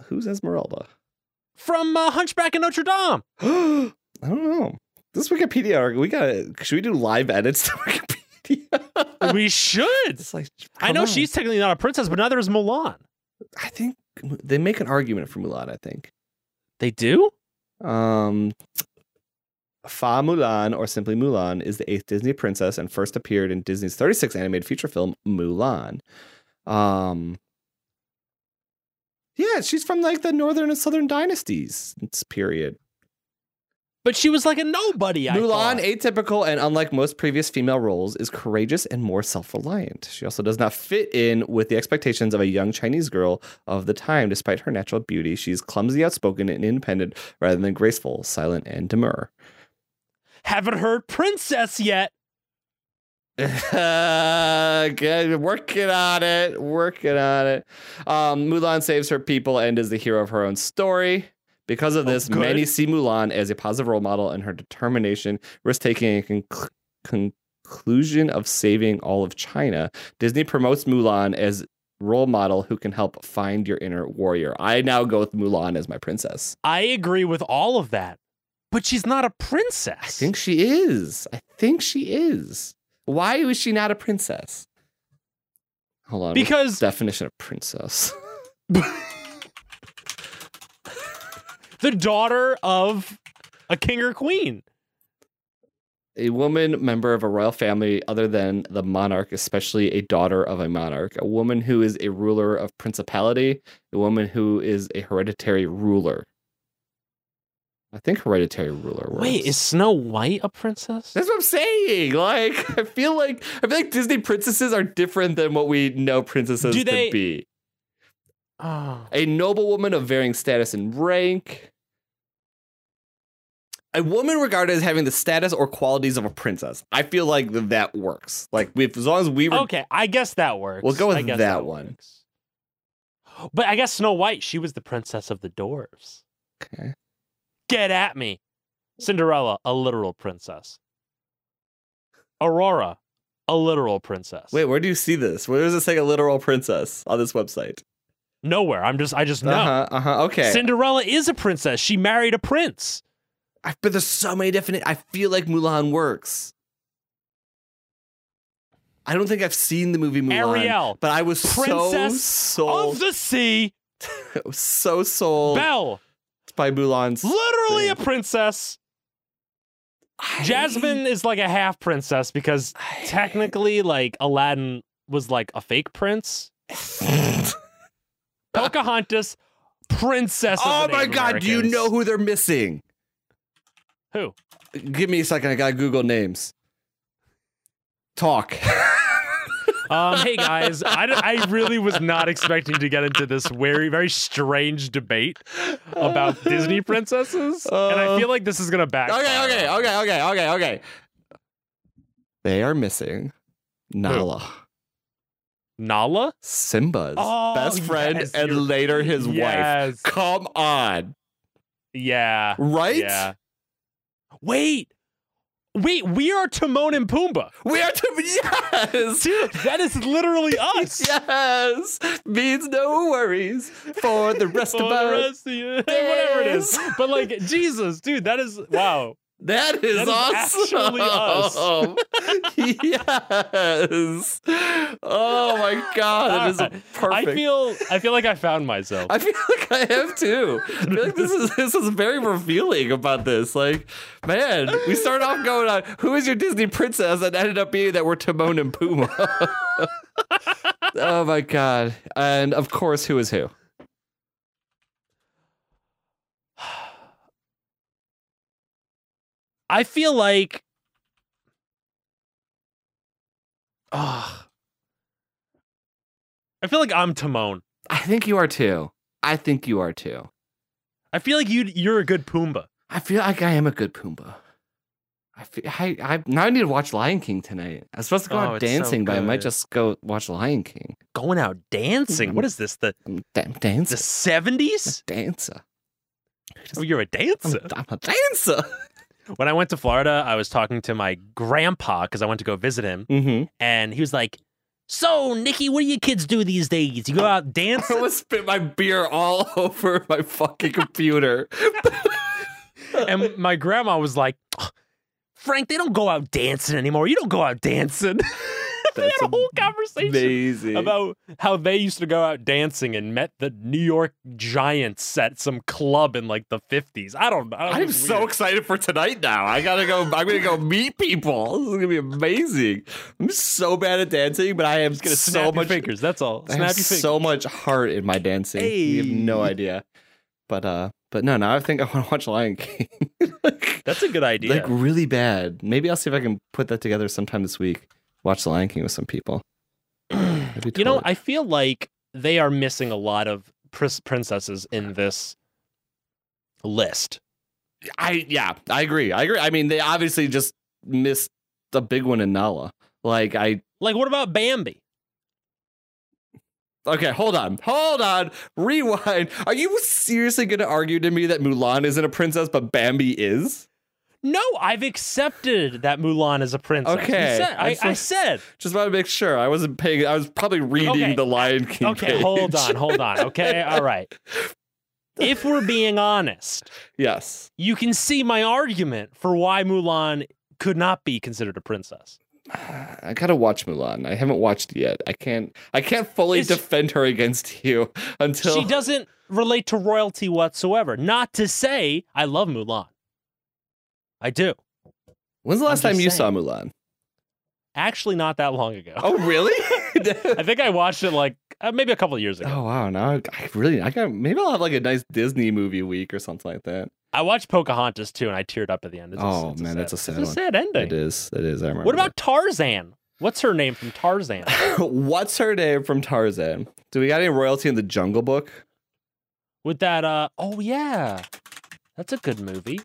Who's Esmeralda? from uh, Hunchback of Notre Dame? I don't know. This Wikipedia article, we gotta. Should we do live edits to Wikipedia? we should. It's like I know on. she's technically not a princess, but neither is Mulan. I think they make an argument for Mulan. I think. They do? Um, Fa Mulan, or simply Mulan, is the eighth Disney princess and first appeared in Disney's 36th animated feature film Mulan. Um, yeah, she's from like the northern and southern dynasties. It's period. But she was like a nobody. I Mulan, thought. atypical and unlike most previous female roles, is courageous and more self reliant. She also does not fit in with the expectations of a young Chinese girl of the time. Despite her natural beauty, she's clumsy, outspoken, and independent rather than graceful, silent, and demure. Haven't heard princess yet. Good. Working on it. Working on it. Um, Mulan saves her people and is the hero of her own story. Because of Oh, this, good. many see Mulan as a positive role model in her determination, risk taking, and conc- conclusion of saving all of China. Disney promotes Mulan as role model who can help find your inner warrior. I now go with Mulan as my princess. I agree with all of that. But she's not a princess. I think she is. I think she is. Why is she not a princess? Hold on. because definition of princess. the daughter of a king or queen. a woman member of a royal family other than the monarch, especially a daughter of a monarch, a woman who is a ruler of principality, a woman who is a hereditary ruler. I think hereditary ruler works. Wait, is Snow White a princess? that's what I'm saying. Like, I feel like I feel like Disney princesses are different than what we know princesses Do to they- be. Oh. A noblewoman of varying status and rank. A woman regarded as having the status or qualities of a princess. I feel like that works. Like, if, as long as we were Okay, I guess that works. We'll go with I guess that one. works. But I guess Snow White, she was the princess of the dwarves. Okay. Get at me. Cinderella, a literal princess. Aurora, a literal princess. Wait, where do you see this? Where does it say a literal princess on this website? nowhere. I'm just I just know. Uh huh. Uh huh. Okay. Cinderella is a princess. She married a prince. I, but there's so many different. I feel like Mulan works. I don't think I've seen the movie Mulan, Ariel, but I was so Princess sold, of the sea, so sold Belle, by Mulan's. literally a thing. princess. Jasmine is like a half princess because technically, like Aladdin was like a fake prince. Pocahontas, princess. Of oh my god, do you know who they're missing? who? Give me a second. I gotta Google names. Talk. Um, hey guys, I, I really was not expecting to get into this very very strange debate about Disney princesses, and I Uh, feel like this is gonna back. Okay, okay, okay, okay, okay, okay. They are missing Nala, Nala, Simba's Oh, best friend, yes, and later his wife. Come on, yeah, right? yeah. Wait, wait, we are Timon and Pumbaa, We are to yes, dude. That is literally us. yes. Means no worries for the rest For of the us. rest of you, whatever it is. But like Jesus, dude, that is wow. That is That is awesome. yes. Oh my god, that is I feel I feel like I found myself. I feel like I have too. I feel like this is this is very revealing about this. Like, man, we started off going on who is your Disney princess, and ended up being that we're Timon and Pumbaa. oh my god! And of course, who is who? I feel like Ah. I feel like I'm Timon. I think you are too. I think you are too. I feel like you you're a good Pumbaa. I feel like I am a good Pumbaa. I feel, I, I now I need to watch Lion King tonight. I was supposed to go Oh, out it's so dancing, but I might just go watch Lion King. Going out dancing. What is this? The I'm da- the dancer. seventies? dancer. Oh, you're a I'm dancer. a, I'm a dancer. When I went to Florida, I was talking to my grandpa because I went to go visit him, Mm-hmm. and he was like, "So, Nikki, what do you kids do these days? You go out dancing? I dancing?" almost spit my beer all over my fucking computer. and my grandma was like, "Frank, they don't go out dancing anymore. You don't go out dancing." They That's had a whole conversation Amazing. about how they used to go out dancing and met the New York Giants at some club in like the 50s. I don't know. I'm so excited for tonight now. I gotta go. I'm gonna go meet people. This is gonna be amazing. I'm so bad at dancing, but I have gonna so snap much fingers. That's all. I have your fingers. so much heart in my dancing. You have no idea. But uh, but no, now I think I want to watch Lion King. like, That's a good idea. like really bad. Maybe I'll see if I can put that together sometime this week. Watch the Lion King with some people. You know, I feel like they are missing a lot of pris- princesses in this list. I yeah, I agree. I agree. I mean, they obviously just missed the big one in Nala. Like I Like, what about Bambi? okay, hold on, hold on, rewind. Are you seriously going to argue to me that Mulan isn't a princess, but Bambi is? No, I've accepted that Mulan is a princess. Okay, said- I I, said. Just want to make sure. I wasn't paying. I was probably reading Okay, the Lion King. Okay, page. hold on, hold on. Okay, all right. If we're being honest, yes. you can see my argument for why Mulan could not be considered a princess. I gotta watch Mulan. I haven't watched it yet. I can't. I can't fully It's- defend her against you until She doesn't relate to royalty whatsoever. Not to say I love Mulan. I do. When's the last time you saying. saw Mulan? Actually, not that long ago. Oh, really? I think I watched it like uh, maybe a couple of years ago. oh wow! Now I, I really, I got maybe I'll have like a nice Disney movie week or something like that. I watched Pocahontas too, and I teared up at the end. It's a- Oh, it's man, that's a sad it's a sad ending. It is. It is. I remember. What about Tarzan? What's her name from Tarzan? what's her name from Tarzan? Do we got any royalty in the Jungle Book? With that, uh, oh yeah, that's a good movie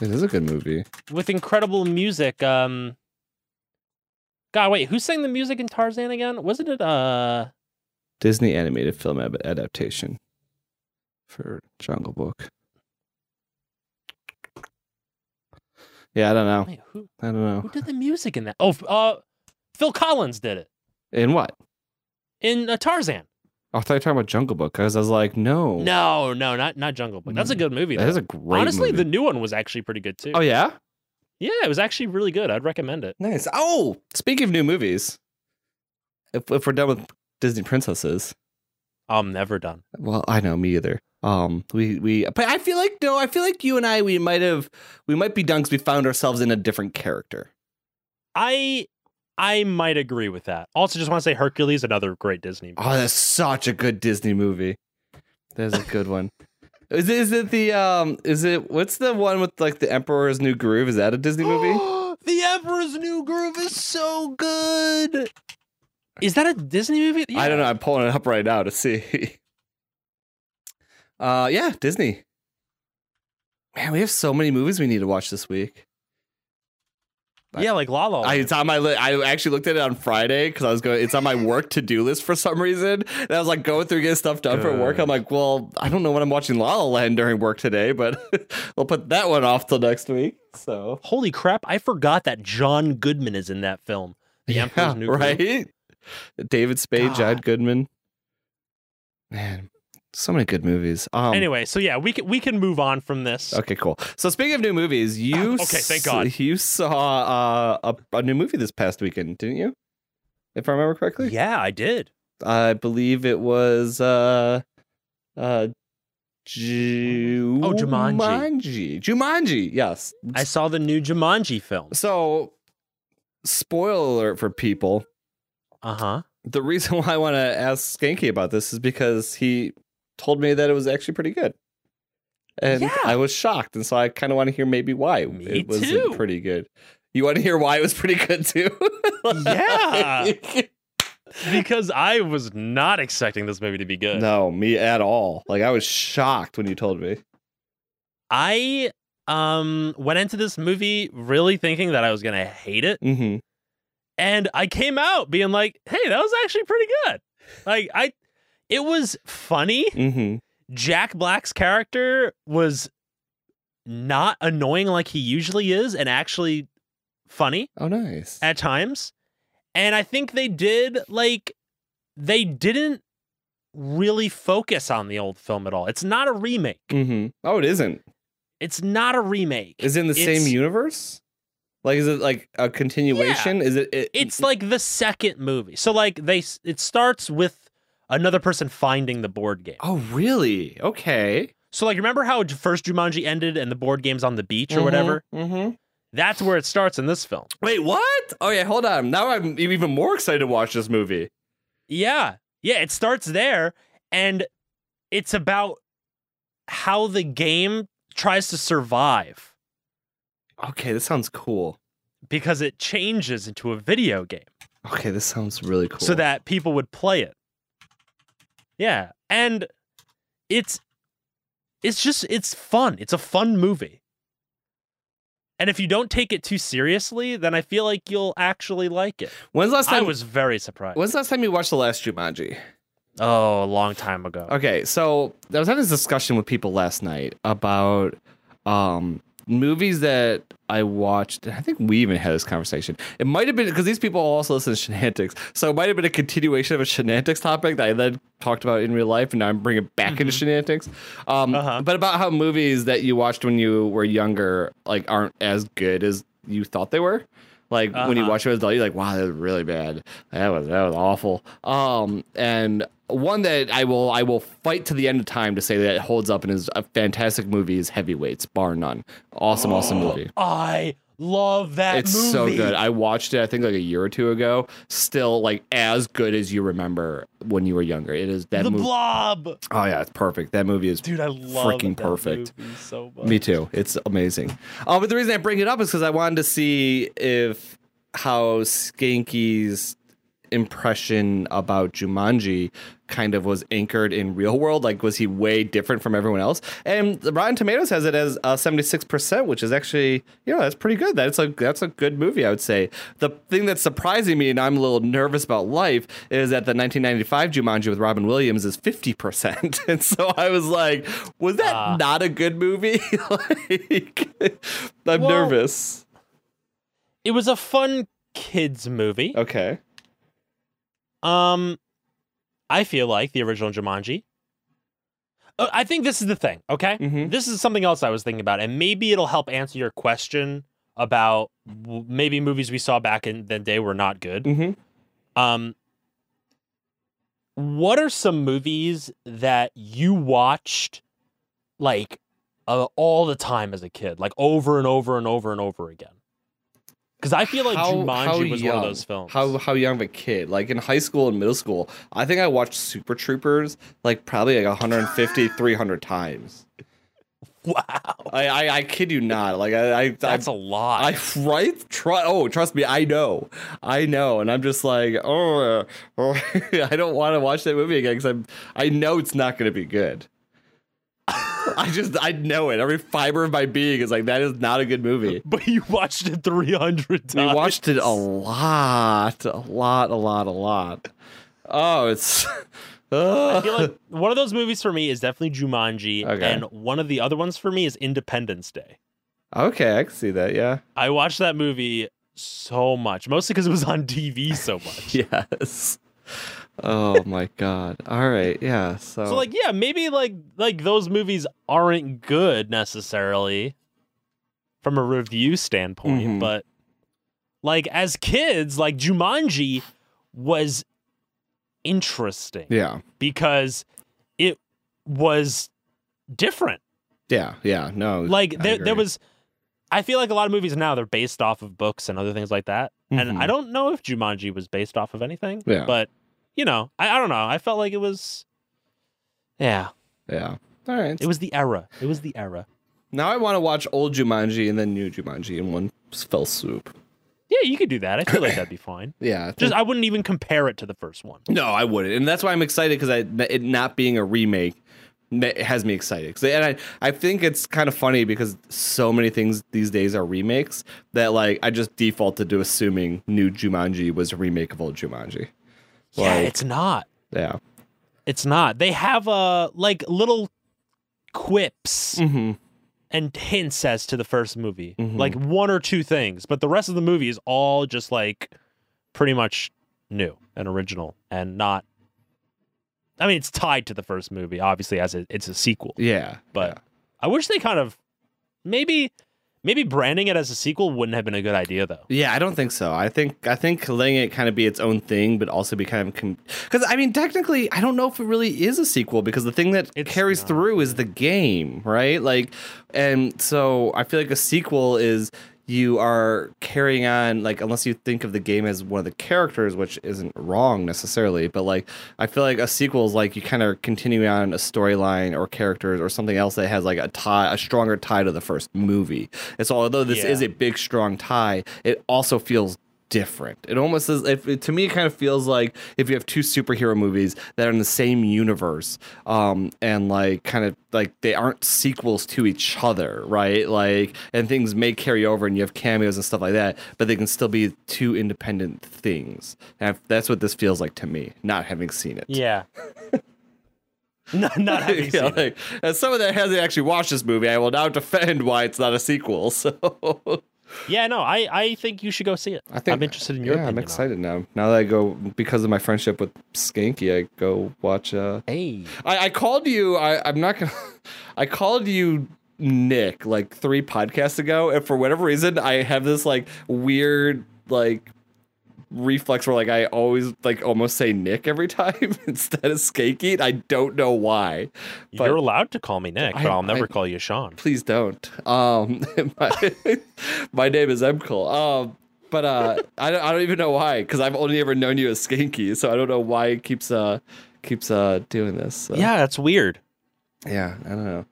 It is a good movie. with incredible music. Um, God, wait, who sang the music in Tarzan again? Wasn't it uh? Disney animated film adaptation for Jungle Book. Yeah, I don't know. Wait, who I don't know. who did the music in that? Oh, uh, Phil Collins did it In what? in uh, Tarzan. I thought you were talking about Jungle Book because I was like, no, No, no, not not Jungle Book. That's a good movie. Mm. that though. is a great. Movie. Honestly, movie. the new one was actually pretty good too. oh yeah, Yeah, it was actually really good. I'd recommend it. nice. Oh, speaking of new movies, if if we're done with Disney princesses, I'm never done. well, I know me either. Um, we we, but I feel like no, I feel like you and I we might have we might be done because we found ourselves in a different character. I I might agree with that. Also, just want to say Hercules, another great Disney. Movie. Oh, that's such a good Disney movie. That's a good one. Is it, is it the um? Is it what's the one with like the Emperor's New Groove? Is that a Disney movie? the Emperor's New Groove is so good. Is that a Disney movie? I don't know. I'm pulling it up right now to see. Uh, yeah, Disney. Man, we have so many movies we need to watch this week. Yeah, like La La. I, it's on my li- I actually looked at it on Friday because I was going. It's on my work to do list for some reason, and I was like going through getting stuff done for work. I'm like, well, I don't know when I'm watching La La Land during work today, but we'll put that one off till next week. So Holy crap! I forgot that John Goodman is in that film. The Emperor's New right. David Spade, John Goodman. Man, so many good movies. Um, Anyway, so yeah, we can we can move on from this. Okay, cool. So speaking of new movies, you Okay, thank s- God. you saw uh, a, a new movie this past weekend, didn't you? If I remember correctly, Yeah, I did. I believe it was uh, uh, Ju- Oh, Jumanji. Jumanji. Jumanji. Yes. I saw the new Jumanji film. So, spoiler alert for people. Uh huh. The reason why I want to ask Skanky about this is because he told me that it was actually pretty good. And Yeah. I was shocked. And so I kind of want to hear maybe why Me it wasn't pretty good. You want to hear why it was pretty good too? Yeah. Because I was not expecting this movie to be good. no, me at all. Like I was shocked when you told me. I um went into this movie really thinking that I was gonna hate it, Mm-hmm. and I came out being like, "Hey, that was actually pretty good." Like I, it was funny. Mm-hmm. Jack Black's character was not annoying like he usually is, and actually funny Oh, nice. at times. And I think they did like they didn't really focus on the old film at all. It's not a remake. mm-hmm. Oh, it isn't. It's not a remake. Is it in the same universe? Like, is it like a continuation? Is it, it? It's like the second movie. So like they it starts with another person finding the board game. Oh, really? Okay. So like remember how first Jumanji ended and the board game's on the beach or whatever? Mm-hmm. That's where it starts in this film. Wait, what? Oh yeah, hold on. Now I'm even more excited to watch this movie. Yeah. Yeah, it starts there and it's about how the game tries to survive Okay, this sounds cool. because it changes into a video game Okay, this sounds really cool. so that people would play it. Yeah. And it's it's just it's fun. It's a fun movie. And if you don't take it too seriously, then I feel like you'll actually like it. when's the last time? I was very surprised. When's the last time you watched the last Jumanji? Oh, a long time ago. Okay, so I was having this discussion with people last night about um, movies that I watched. and I think we even had this conversation. It might have been because these people also listen to Shenantics, so it might have been a continuation of a Shenantics topic that I then talked about in real life, and now I'm bringing it back into Shenantics. Um, Uh-huh. But about how movies that you watched when you were younger like aren't as good as you thought they were. Like when you Uh-huh. watch it as adult, you're like, "Wow, that was really bad. That was that was awful." Um, and one that I will I will fight to the end of time to say that it holds up and is a fantastic movie is Heavyweights, bar none. Awesome, awesome movie. I love that It's movie. so good. I watched it I think like a year or two ago. Still like as good as you remember when you were younger. It is that the movie. Blob. Oh yeah, it's perfect. That movie is Dude, I love Freaking perfect. so much. Me too. It's amazing. Uh, but the reason I bring it up is because I wanted to see if how Skanky's impression about Jumanji kind of was anchored in real world. Like, was he way different from everyone else? And Rotten Tomatoes has it as uh, seventy six percent, which is actually you know that's pretty good. That's a that's a good movie, I would say. The thing that's surprising me, and I'm a little nervous about life, is that the 1995 Jumanji with Robin Williams is fifty percent, and so I was like, was that Ah. not a good movie? like, I'm Well- nervous. It was a fun kids movie. Okay. Um, I feel like the original Jumanji. Uh, I think this is the thing. Okay, Mhm. this is something else I was thinking about, and maybe it'll help answer your question about w- maybe movies we saw back in the day were not good. Mm-hmm. Um, what are some movies that you watched like uh, all the time as a kid, like over and over and over and over again? Because I feel like How- Jumanji how was one of those films. How how young of a kid? Like in high school and middle school, I think I watched Super Troopers like probably like 150, 300 times. wow, I, I I kid you not. Like I I that's I, a lot. I right try oh trust me I know I know and I'm just like oh, oh I don't want to watch that movie again because I'm I know it's not going to be good. I just I know it. Every fiber of my being is like that is not a good movie. but you watched it three hundred times. We watched it a lot, a lot, a lot, a lot. Oh, it's. I feel like one of those movies for me is definitely Jumanji, Okay. and one of the other ones for me is Independence Day. okay, I can see that. Yeah. I watched that movie so much, mostly because it was on TV so much. Yes. Oh my god. All right. Yeah. So. So like yeah, maybe like like those movies aren't good necessarily from a review standpoint, Mhm. but like as kids, like Jumanji was interesting Yeah. because it was different. Yeah. Yeah. No. Like there there was I feel like a lot of movies now they're based off of books and other things like that. And Mhm. I don't know if Jumanji was based off of anything. Yeah. But you know, I, I don't know. I felt like it was Yeah. Yeah. All right. It was the era. It was the era. now I want to watch old Jumanji and then new Jumanji in one fell swoop. Yeah, you could do that. I feel like that'd be fine. Yeah. I think- Just I wouldn't even compare it to the first one. No, I wouldn't, and that's why I'm excited because it not being a remake has me excited. 'Cause- And I I think it's kind of funny because so many things these days are remakes that like I just defaulted to assuming new Jumanji was a remake of old Jumanji. Yeah, Like- it's not. Yeah. It's not. They have uh like little quips Mm-hmm. and hints as to the first movie. Mhm. Like one or two things, but the rest of the movie is all just like pretty much new and original and not I mean, it's tied to the first movie, obviously, as it, it's a sequel. Yeah. But I wish they kind of maybe maybe branding it as a sequel wouldn't have been a good idea though. Yeah, I don't think so. I think I think letting it kind of be its own thing, but also be kind of because I mean, technically, I don't know if it really is a sequel because the thing that It's carries not. through is the game, right? Like, and so I feel like a sequel is you are carrying on like unless you think of the game as one of the characters which isn't wrong necessarily but like i feel like a sequel is like you kind of continue on a storyline or characters or something else that has like a tie a stronger tie to the first movie and so although this Yeah. is a big strong tie it also feels different it almost is if to me it kind of feels like if you have two superhero movies that are in the same universe um and like kind of like they aren't sequels to each other right like and things may carry over and you have cameos and stuff like that but they can still be two independent things and that's what this feels like to me not having seen it Yeah. not, not having Yeah, seen it. like, as someone that hasn't actually watched this movie, I will now defend why it's not a sequel. So Yeah, no, I, I think you should go see it. I think I'm interested in your yeah, opinion. I'm excited now. Now that I go because of my friendship with Skanky, I go watch. Uh, Hey. I, I called you. I, I'm not gonna. I called you Nick like three podcasts ago, and for whatever reason, I have this like weird like reflex where like I always like almost say Nick every time instead of Skanky. I don't know why. But- You're allowed to call me Nick, but I- I'll never I- call you Sean. please don't. Um, my, my name is Emcol. Um, but uh, I don't, I don't even know why because I've only ever known you as Skanky, so I don't know why it keeps uh keeps uh doing this. So, Yeah, that's weird. yeah, I don't know.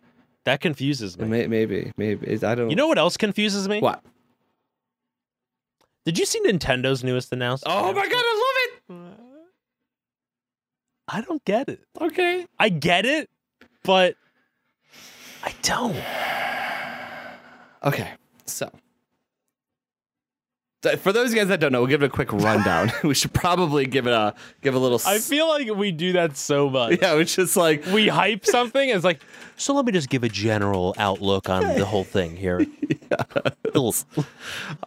That confuses me. May, maybe, maybe I don't. You know what else confuses me? what? Did you see Nintendo's newest announcement? Oh my god, I love it! I don't get it. Okay. I get it, but I don't. Okay, so. So For those of you guys that don't know, we'll give it a quick rundown. we should probably give it a give a little. I s- feel like we do that so much. yeah, it's just like We hype something it's like, so let me just give a general outlook on the whole thing here. Little-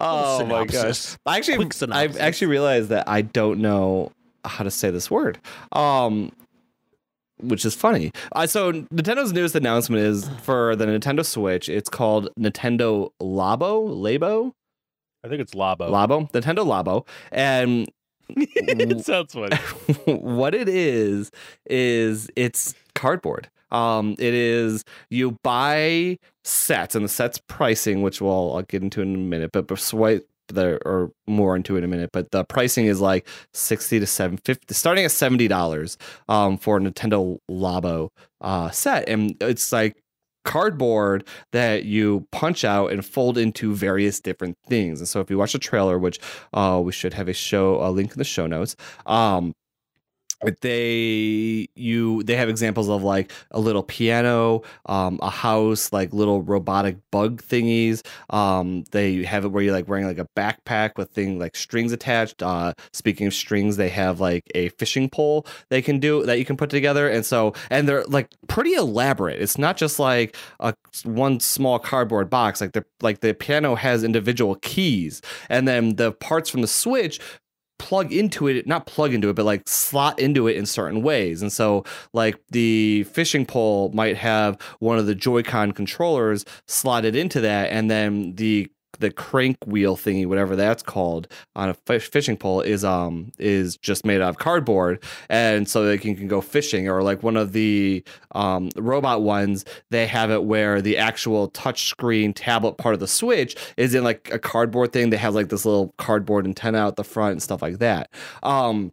Oh my gosh! I Actually, Quick I've actually realized that I don't know how to say this word. Um, which is funny. Uh, so Nintendo's newest announcement is for the Nintendo Switch. It's called Nintendo Labo, Labo, I think it's Labo. Labo, Nintendo Labo, and it sounds funny. what it is is it's cardboard. Um, it is you buy sets and the sets pricing, which we'll I'll get into in a minute, but swipe there or more into it in a minute, but the pricing is like sixty to seven fifty, starting at seventy dollars um, for a Nintendo Labo uh, set, and it's like cardboard that you punch out and fold into various different things. And so if you watch the trailer, which uh, we should have a show a link in the show notes, um, they you they have examples of like a little piano um a house like little robotic bug thingies um they have it where you're like wearing like a backpack with thing like strings attached uh speaking of strings they have like a fishing pole they can do that you can put together and so and they're like pretty elaborate. It's not just like a one small cardboard box like the like the piano has individual keys and then the parts from the switch plug into it not plug into it but like slot into it in certain ways. And so like the fishing pole might have one of the joy-con controllers slotted into that and then the the crank wheel thingy, whatever that's called, on a fish, fishing pole is um is just made out of cardboard, and so they can, can go fishing. Or like one of the um robot ones, they have it where the actual touch screen tablet part of the Switch is in like a cardboard thing that has like this little cardboard antenna out the front and stuff like that. Um,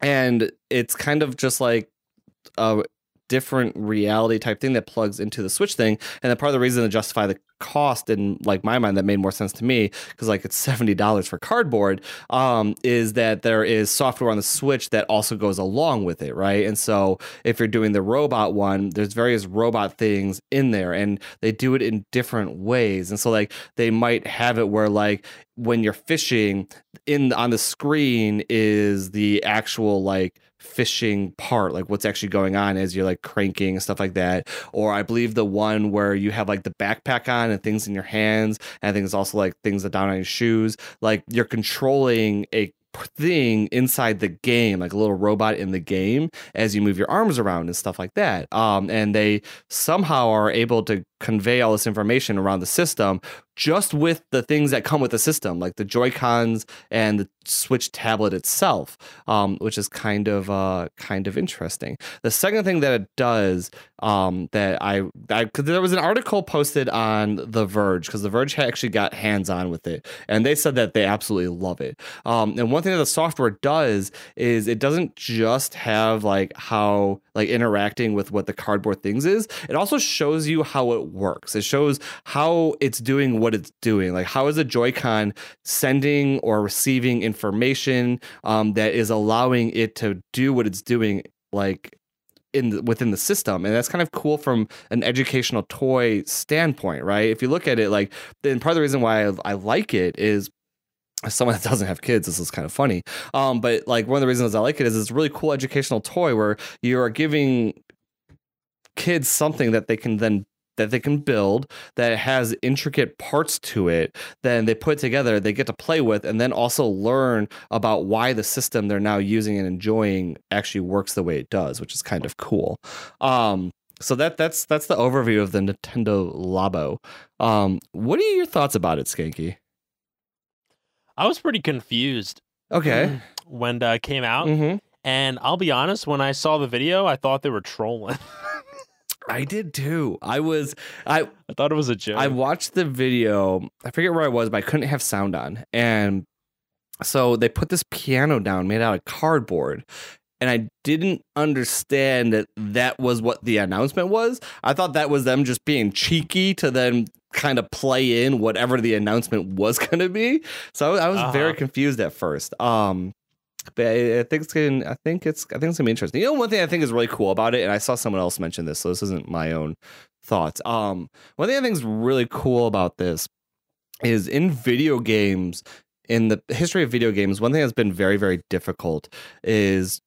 and it's kind of just like a different reality type thing that plugs into the switch thing. And then part of the reason to justify the cost in like my mind that made more sense to me because like it's $70 for cardboard um, is that there is software on the switch that also goes along with it right? And so if you're doing the robot one there's various robot things in there and they do it in different ways. And so like they might have it where like when you're fishing in on the screen is the actual like fishing part, like what's actually going on as you're like cranking and stuff like that. Or I believe the one where you have like the backpack on and things in your hands, and I think it's also like things that down on your shoes. Like you're controlling a thing inside the game, like a little robot in the game, as you move your arms around and stuff like that. Um, and they somehow are able to convey all this information around the system just with the things that come with the system, like the Joy Cons and the Switch tablet itself, um, which is kind of uh, kind of interesting. The second thing that it does um, that I, I cause there was an article posted on The Verge because The Verge actually got hands on with it, and they said that they absolutely love it. Um, and one thing that the software does is it doesn't just have like how like interacting with what the cardboard things is. It also shows you how it works. It shows how it's doing what it's doing. Like how is a Joy-Con sending or receiving information um, that is allowing it to do what it's doing like in the, within the system and that's kind of cool from an educational toy standpoint right if you look at it like then part of the reason why I, I like it is as someone that doesn't have kids, this is kind of funny. Um, but like one of the reasons I like it is it's a really cool educational toy where you are giving kids something that they can then that they can build that has intricate parts to it then they put together they get to play with and then also learn about why the system they're now using and enjoying actually works the way it does which is kind of cool um, so that that's that's the overview of the Nintendo Labo. Um, what are your thoughts about it, Skanky? I was pretty confused Okay. when uh, it came out. Mm-hmm. And I'll be honest, when I saw the video, I thought they were trolling. I did too. I was I I thought it was a joke. I watched the video. I forget where I was, but I couldn't have sound on. And so they put this piano down made out of cardboard. And I didn't understand that that was what the announcement was. I thought that was them just being cheeky to then kind of play in whatever the announcement was going to be. So I was very Uh-huh. confused at first. Um, but I, I think it's gonna. I think it's. I think it's gonna be interesting. You know, one thing I think is really cool about it, and I saw someone else mention this, so this isn't my own thoughts. Um, one thing I think is really cool about this is in video games, in the history of video games, one thing that's been very, very difficult is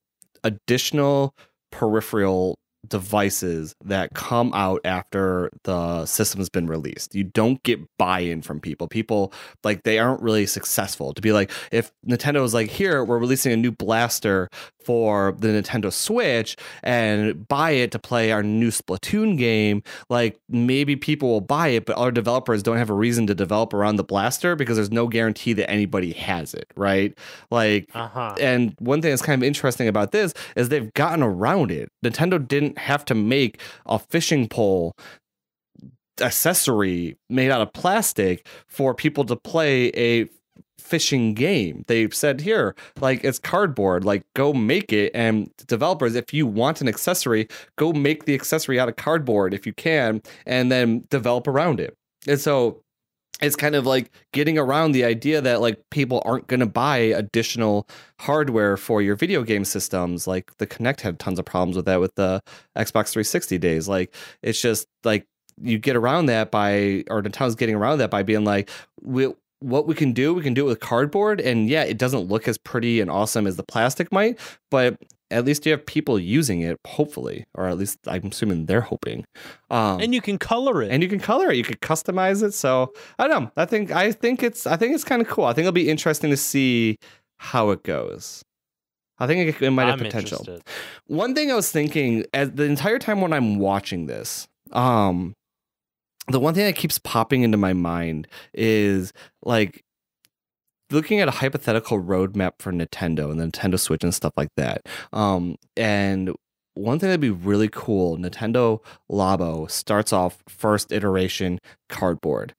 additional peripheral devices that come out after the system has been released. You don't get buy-in from people. People like they aren't really successful to be like if Nintendo is like here we're releasing a new blaster for the Nintendo Switch and buy it to play our new Splatoon game, like maybe people will buy it, but other developers don't have a reason to develop around the blaster because there's no guarantee that anybody has it, right? Like, Uh huh. and one thing that's kind of interesting about this is they've gotten around it. Nintendo didn't have to make a fishing pole accessory made out of plastic for people to play a fishing game. They've said here, like it's cardboard, like go make it. And developers, if you want an accessory, go make the accessory out of cardboard if you can, and then develop around it. And so it's kind of like getting around the idea that like people aren't going to buy additional hardware for your video game systems like the Kinect had tons of problems with that with the Xbox 360 days like it's just like you get around that by or Nintendo's getting around that by being like we what we can do we can do it with cardboard. And yeah it doesn't look as pretty and awesome as the plastic might but at least you have people using it hopefully or at least I'm assuming they're hoping. Um And you can color it. and you can color it. You can customize it. So i don't know. I think i think it's i think it's kind of cool. I think it'll be interesting to see how it goes. I think it, it might have I'm potential. interested. one thing i was thinking as the entire time when i'm watching this um the one thing that keeps popping into my mind is like looking at a hypothetical roadmap for Nintendo and the Nintendo Switch and stuff like that. Um, and one thing that'd be really cool, Nintendo Labo starts off first iteration cardboard.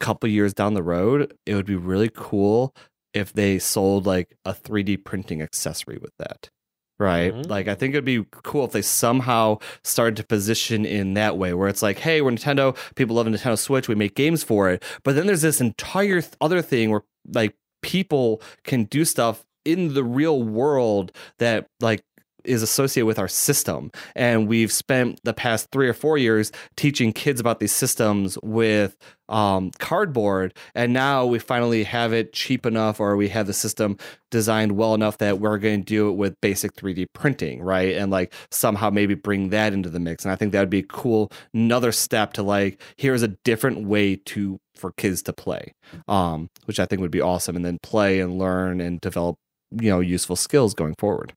A couple years down the road, it would be really cool if they sold like a 3D printing accessory with that. Right. Mm. Like I think it'd be cool if they somehow started to position in that way where it's like, hey, we're Nintendo, people love Nintendo Switch, we make games for it. But then there's this entire th- other thing where like people can do stuff in the real world that like is associated with our system. And we've spent the past three or four years teaching kids about these systems with um, cardboard. And now we finally have it cheap enough or we have the system designed well enough that we're going to do it with basic 3d printing right? And like somehow maybe bring that into the mix. And i think that would be cool another step to like here's a different way to for kids to play um, which i think would be awesome. And then play and learn and develop you know useful skills going forward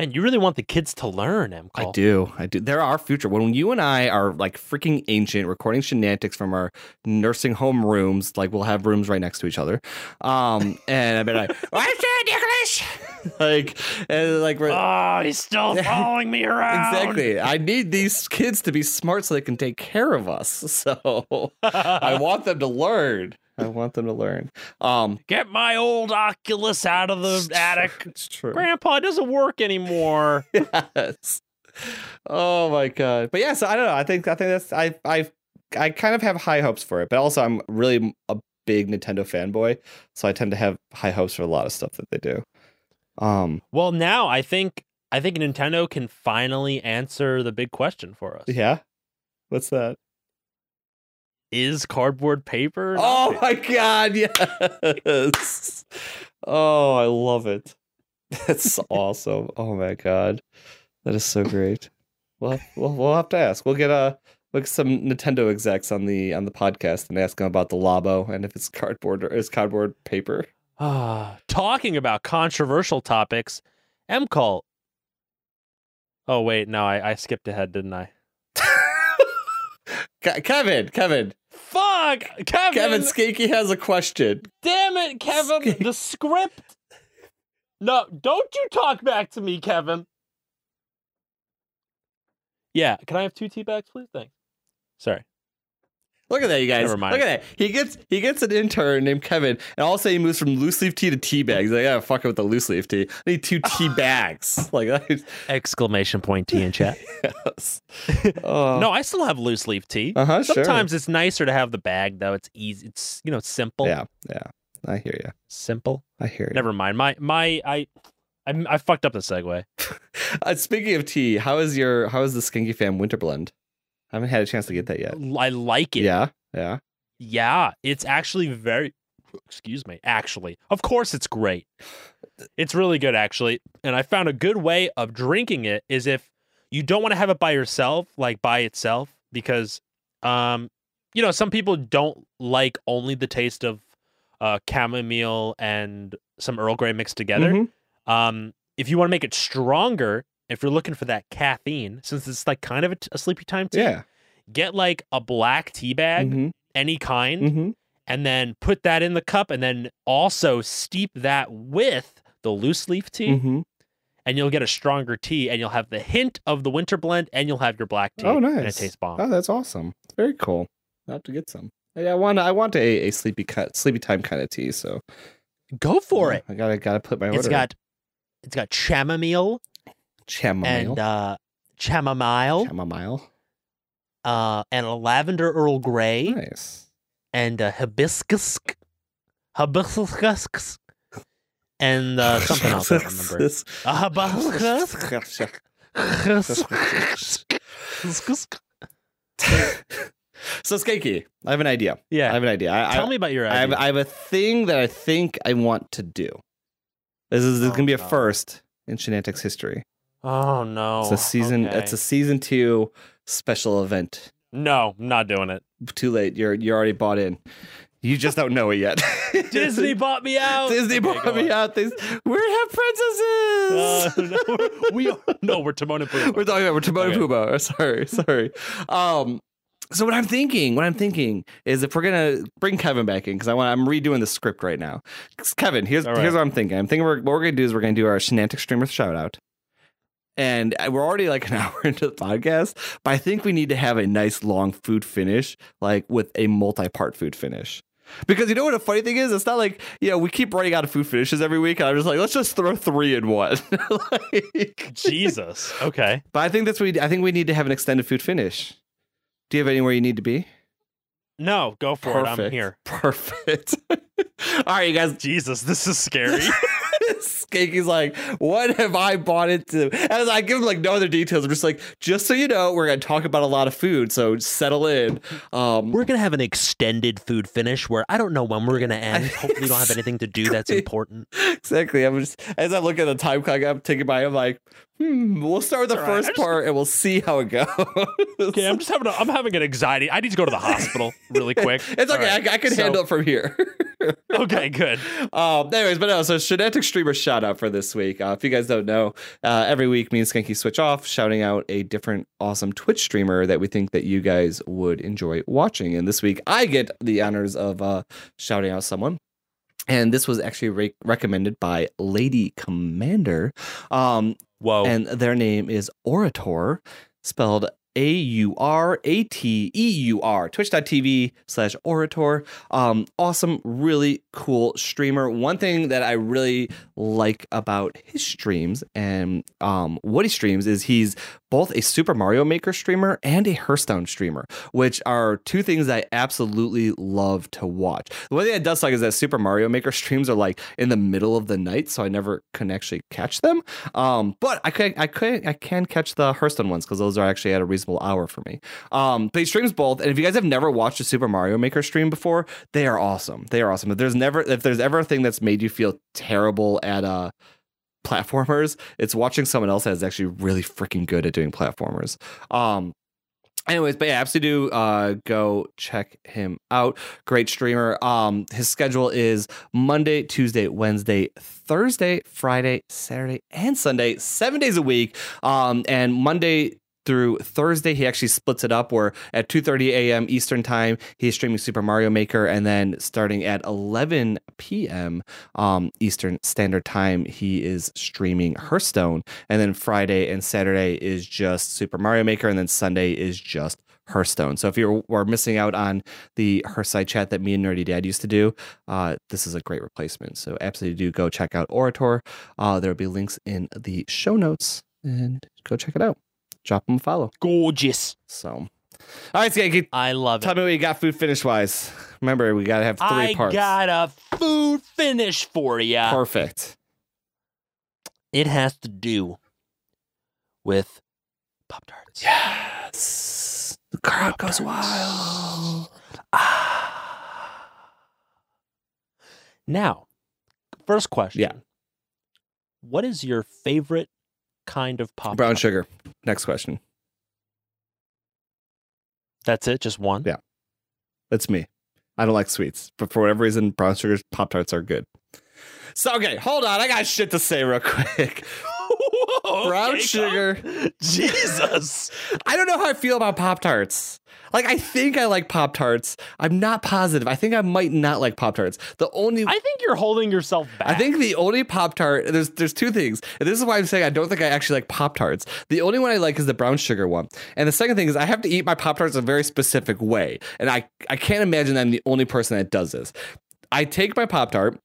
Man, you really want the kids to learn, M. I do. I do. There are our future. When you and I are like freaking ancient, recording shenanigans from our nursing home rooms, like we'll have rooms right next to each other. Um, and I've been like, what's that, English? like, and like we're. Oh, he's still following me around. Exactly. I need these kids to be smart so they can take care of us. So I want them to learn. I want them to learn. Um, Get my old Oculus out of the attic. It's true. Grandpa, it doesn't work anymore. yes. Oh my god. But yeah, so I don't know. I think I think that's I I I kind of have high hopes for it, but also I'm really a big Nintendo fanboy, so I tend to have high hopes for a lot of stuff that they do. Um well, now I think I think Nintendo can finally answer the big question for us. yeah. What's that? Is cardboard paper? Oh my god, yes. oh, I love it. That's awesome. Oh my god. That is so great. Well, we'll we'll have to ask. We'll get a look some Nintendo execs on the on the podcast and ask them about the Labo and if it's cardboard or is cardboard paper. Ah, talking about controversial topics, MCall. Oh wait, no, I, I skipped ahead, didn't I? Ke- Kevin, Kevin, Fuck, Kevin. Kevin Skanky has a question. Damn it, Kevin. The script. No, don't you talk back to me, Kevin. Yeah, can I have two tea bags, please? Thanks. Sorry. Look at that, you guys. Never mind. Look at that. He gets he gets an intern named Kevin, and all of a sudden he moves from loose leaf tea to tea bags. He's like, yeah, fuck it with the loose leaf tea. I need two tea bags. Like. Exclamation point tea in chat. yes. Oh. no, I still have loose leaf tea. Uh huh. Sure. Sometimes it's nicer to have the bag though. It's easy. It's you know simple. Yeah. Yeah. I hear you. Simple. I hear you. Never mind. My my I I, I fucked up the segue. Uh, speaking of tea, how is your how is the Skanky Fam Winter Blend? I haven't had a chance to get that yet. I like it. Yeah. Yeah. Yeah, it's actually very excuse me, actually. Of course it's great. It's really good actually. And I found a good way of drinking it is if you don't want to have it by yourself, like by itself because um you know, some people don't like only the taste of uh chamomile and some Earl Grey mixed together. Mhm. Um, if you want to make it stronger, if you're looking for that caffeine, since it's like kind of a, a sleepy time tea, Yeah. get like a black tea bag, Mhm, any kind, mhm. and then put that in the cup, and then also steep that with the loose leaf tea, Mhm. and you'll get a stronger tea, and you'll have the hint of the winter blend, and you'll have your black tea. Oh, And it tastes bomb. Oh, that's awesome. Very cool. I have to get some. Yeah, I want I want a, a sleepy cut sleepy time kind of tea. So Go for it. I gotta gotta put my order. It's got it's got chamomile chamomile. and uh, chamomile chamomile. uh, and a lavender Earl Grey Nice. and a hibiscus, hibiscus, and uh, something else I don't remember. A hibiscus. so Skanky, I have an idea. Yeah, I have an idea. I, Tell I, me about your I have, idea. I have a thing that I think I want to do. This is, this is Oh, gonna be a no. first in Shenantics history. Oh no. It's a season. Okay. It's a season two special event. no. Not doing it. Too late. You're you're already bought in. You just don't know it yet. Disney bought me out. Disney Okay, bought me on. out. They, we have princesses. Uh, no, we're- we are, no, we're Timon and Pumbaa. We're talking about we're Timon and Okay. Pumbaa. Oh, Sorry, sorry. Um, so what I'm thinking, what I'm thinking is if we're gonna bring Kevin back in because I want I'm redoing the script right now. Kevin, here's right. here's what I'm thinking. I'm thinking we're, what we're gonna do is we're gonna do our Shenantic streamer shout out. And we're already like an hour into the podcast, but I think we need to have a nice long food finish, like with a multi-part food finish. Because you know what a funny thing is? It's not like, you know, we keep running out of food finishes every week. And I'm just like, let's just throw three in one. like, Jesus. Okay. but I think that's what we, I think we need to have an extended food finish. Do you have anywhere you need to be? No, go for it. I'm here. Perfect. All right, you guys. Jesus, this is scary. Skanky's like, what have I bought into? As I give him like no other details, I'm just like, just so you know, we're gonna talk about a lot of food, so settle in. Um, we're gonna have an extended food finish where I don't know when we're gonna end. Hopefully, we don't have anything to do that's important. exactly. I'm just as I look at the time clock, I'm taking by. I'm like, hmm. We'll start with the It's all right. first I just- part, and we'll see how it goes. Okay, I'm just having a, I'm having an anxiety. I need to go to the hospital really quick. It's okay. All right, I, I can so- handle it from here. Okay, good. Um, anyways, but no, so Shenantic Streamer shout out for this week. Uh, if you guys don't know, uh, every week me and Skanky switch off, shouting out a different awesome Twitch streamer that we think that you guys would enjoy watching. And this week I get the honors of uh, shouting out someone. And this was actually re- recommended by Lady Commander. Um, Whoa. and their name is Aurateur, spelled A U R A T E U R, twitch.tv slash Aurateur. Um, awesome, really cool streamer. One thing that I really like about his streams and um, what he streams is he's both a Super Mario Maker streamer and a Hearthstone streamer, which are two things I absolutely love to watch. The one thing that does suck is that Super Mario Maker streams are like in the middle of the night, so I never can actually catch them. Um, but I can I can I can catch the Hearthstone ones because those are actually at a reasonable hour for me. Um, but he streams both, and if you guys have never watched a Super Mario Maker stream before, they are awesome. They are awesome. If there's never if there's ever a thing that's made you feel terrible at uh platformers, it's watching someone else that's actually really freaking good at doing platformers. Um anyways but yeah absolutely do uh go check him out great streamer um his schedule is monday tuesday wednesday thursday friday saturday and sunday seven days a week um and monday through Thursday, he actually splits it up where at 2:30 a.m. Eastern time, he's streaming Super Mario Maker, and then starting at 11 p.m. Um, Eastern Standard Time, he is streaming Hearthstone, and then Friday and Saturday is just Super Mario Maker, and then Sunday is just Hearthstone. So if you were missing out on the Hearthside chat that me and Nerdy Dad used to do, uh, this is a great replacement. So absolutely do go check out Aurateur. Uh, there will be links in the show notes, and go check it out. Drop them a follow. Gorgeous. So, all right, Skanky, I love tell it. me what you got food finish wise. Remember, we gotta have three I parts. I got a food finish for you. Perfect. It has to do with Pop Tarts. Yes. The crowd goes wild. Ah. Now, first question. Yeah. What is your favorite kind of pop? Brown sugar. Next question. That's it. Just one. Yeah. That's me. I don't like sweets, but for whatever reason, brown sugar pop tarts are good. So okay, hold on. I got shit to say real quick. Whoa, Brown okay, sugar. Jesus. I don't know how I feel about Pop Tarts. Like I think I like Pop Tarts. I'm not positive. I think I might not like Pop Tarts. The only I think you're holding yourself back. I think the only Pop Tart there's there's two things. And this is why I'm saying I don't think I actually like Pop Tarts. The only one I like is the brown sugar one. And the second thing is I have to eat my Pop Tarts a very specific way. And I I can't imagine I'm the only person that does this. I take my Pop Tart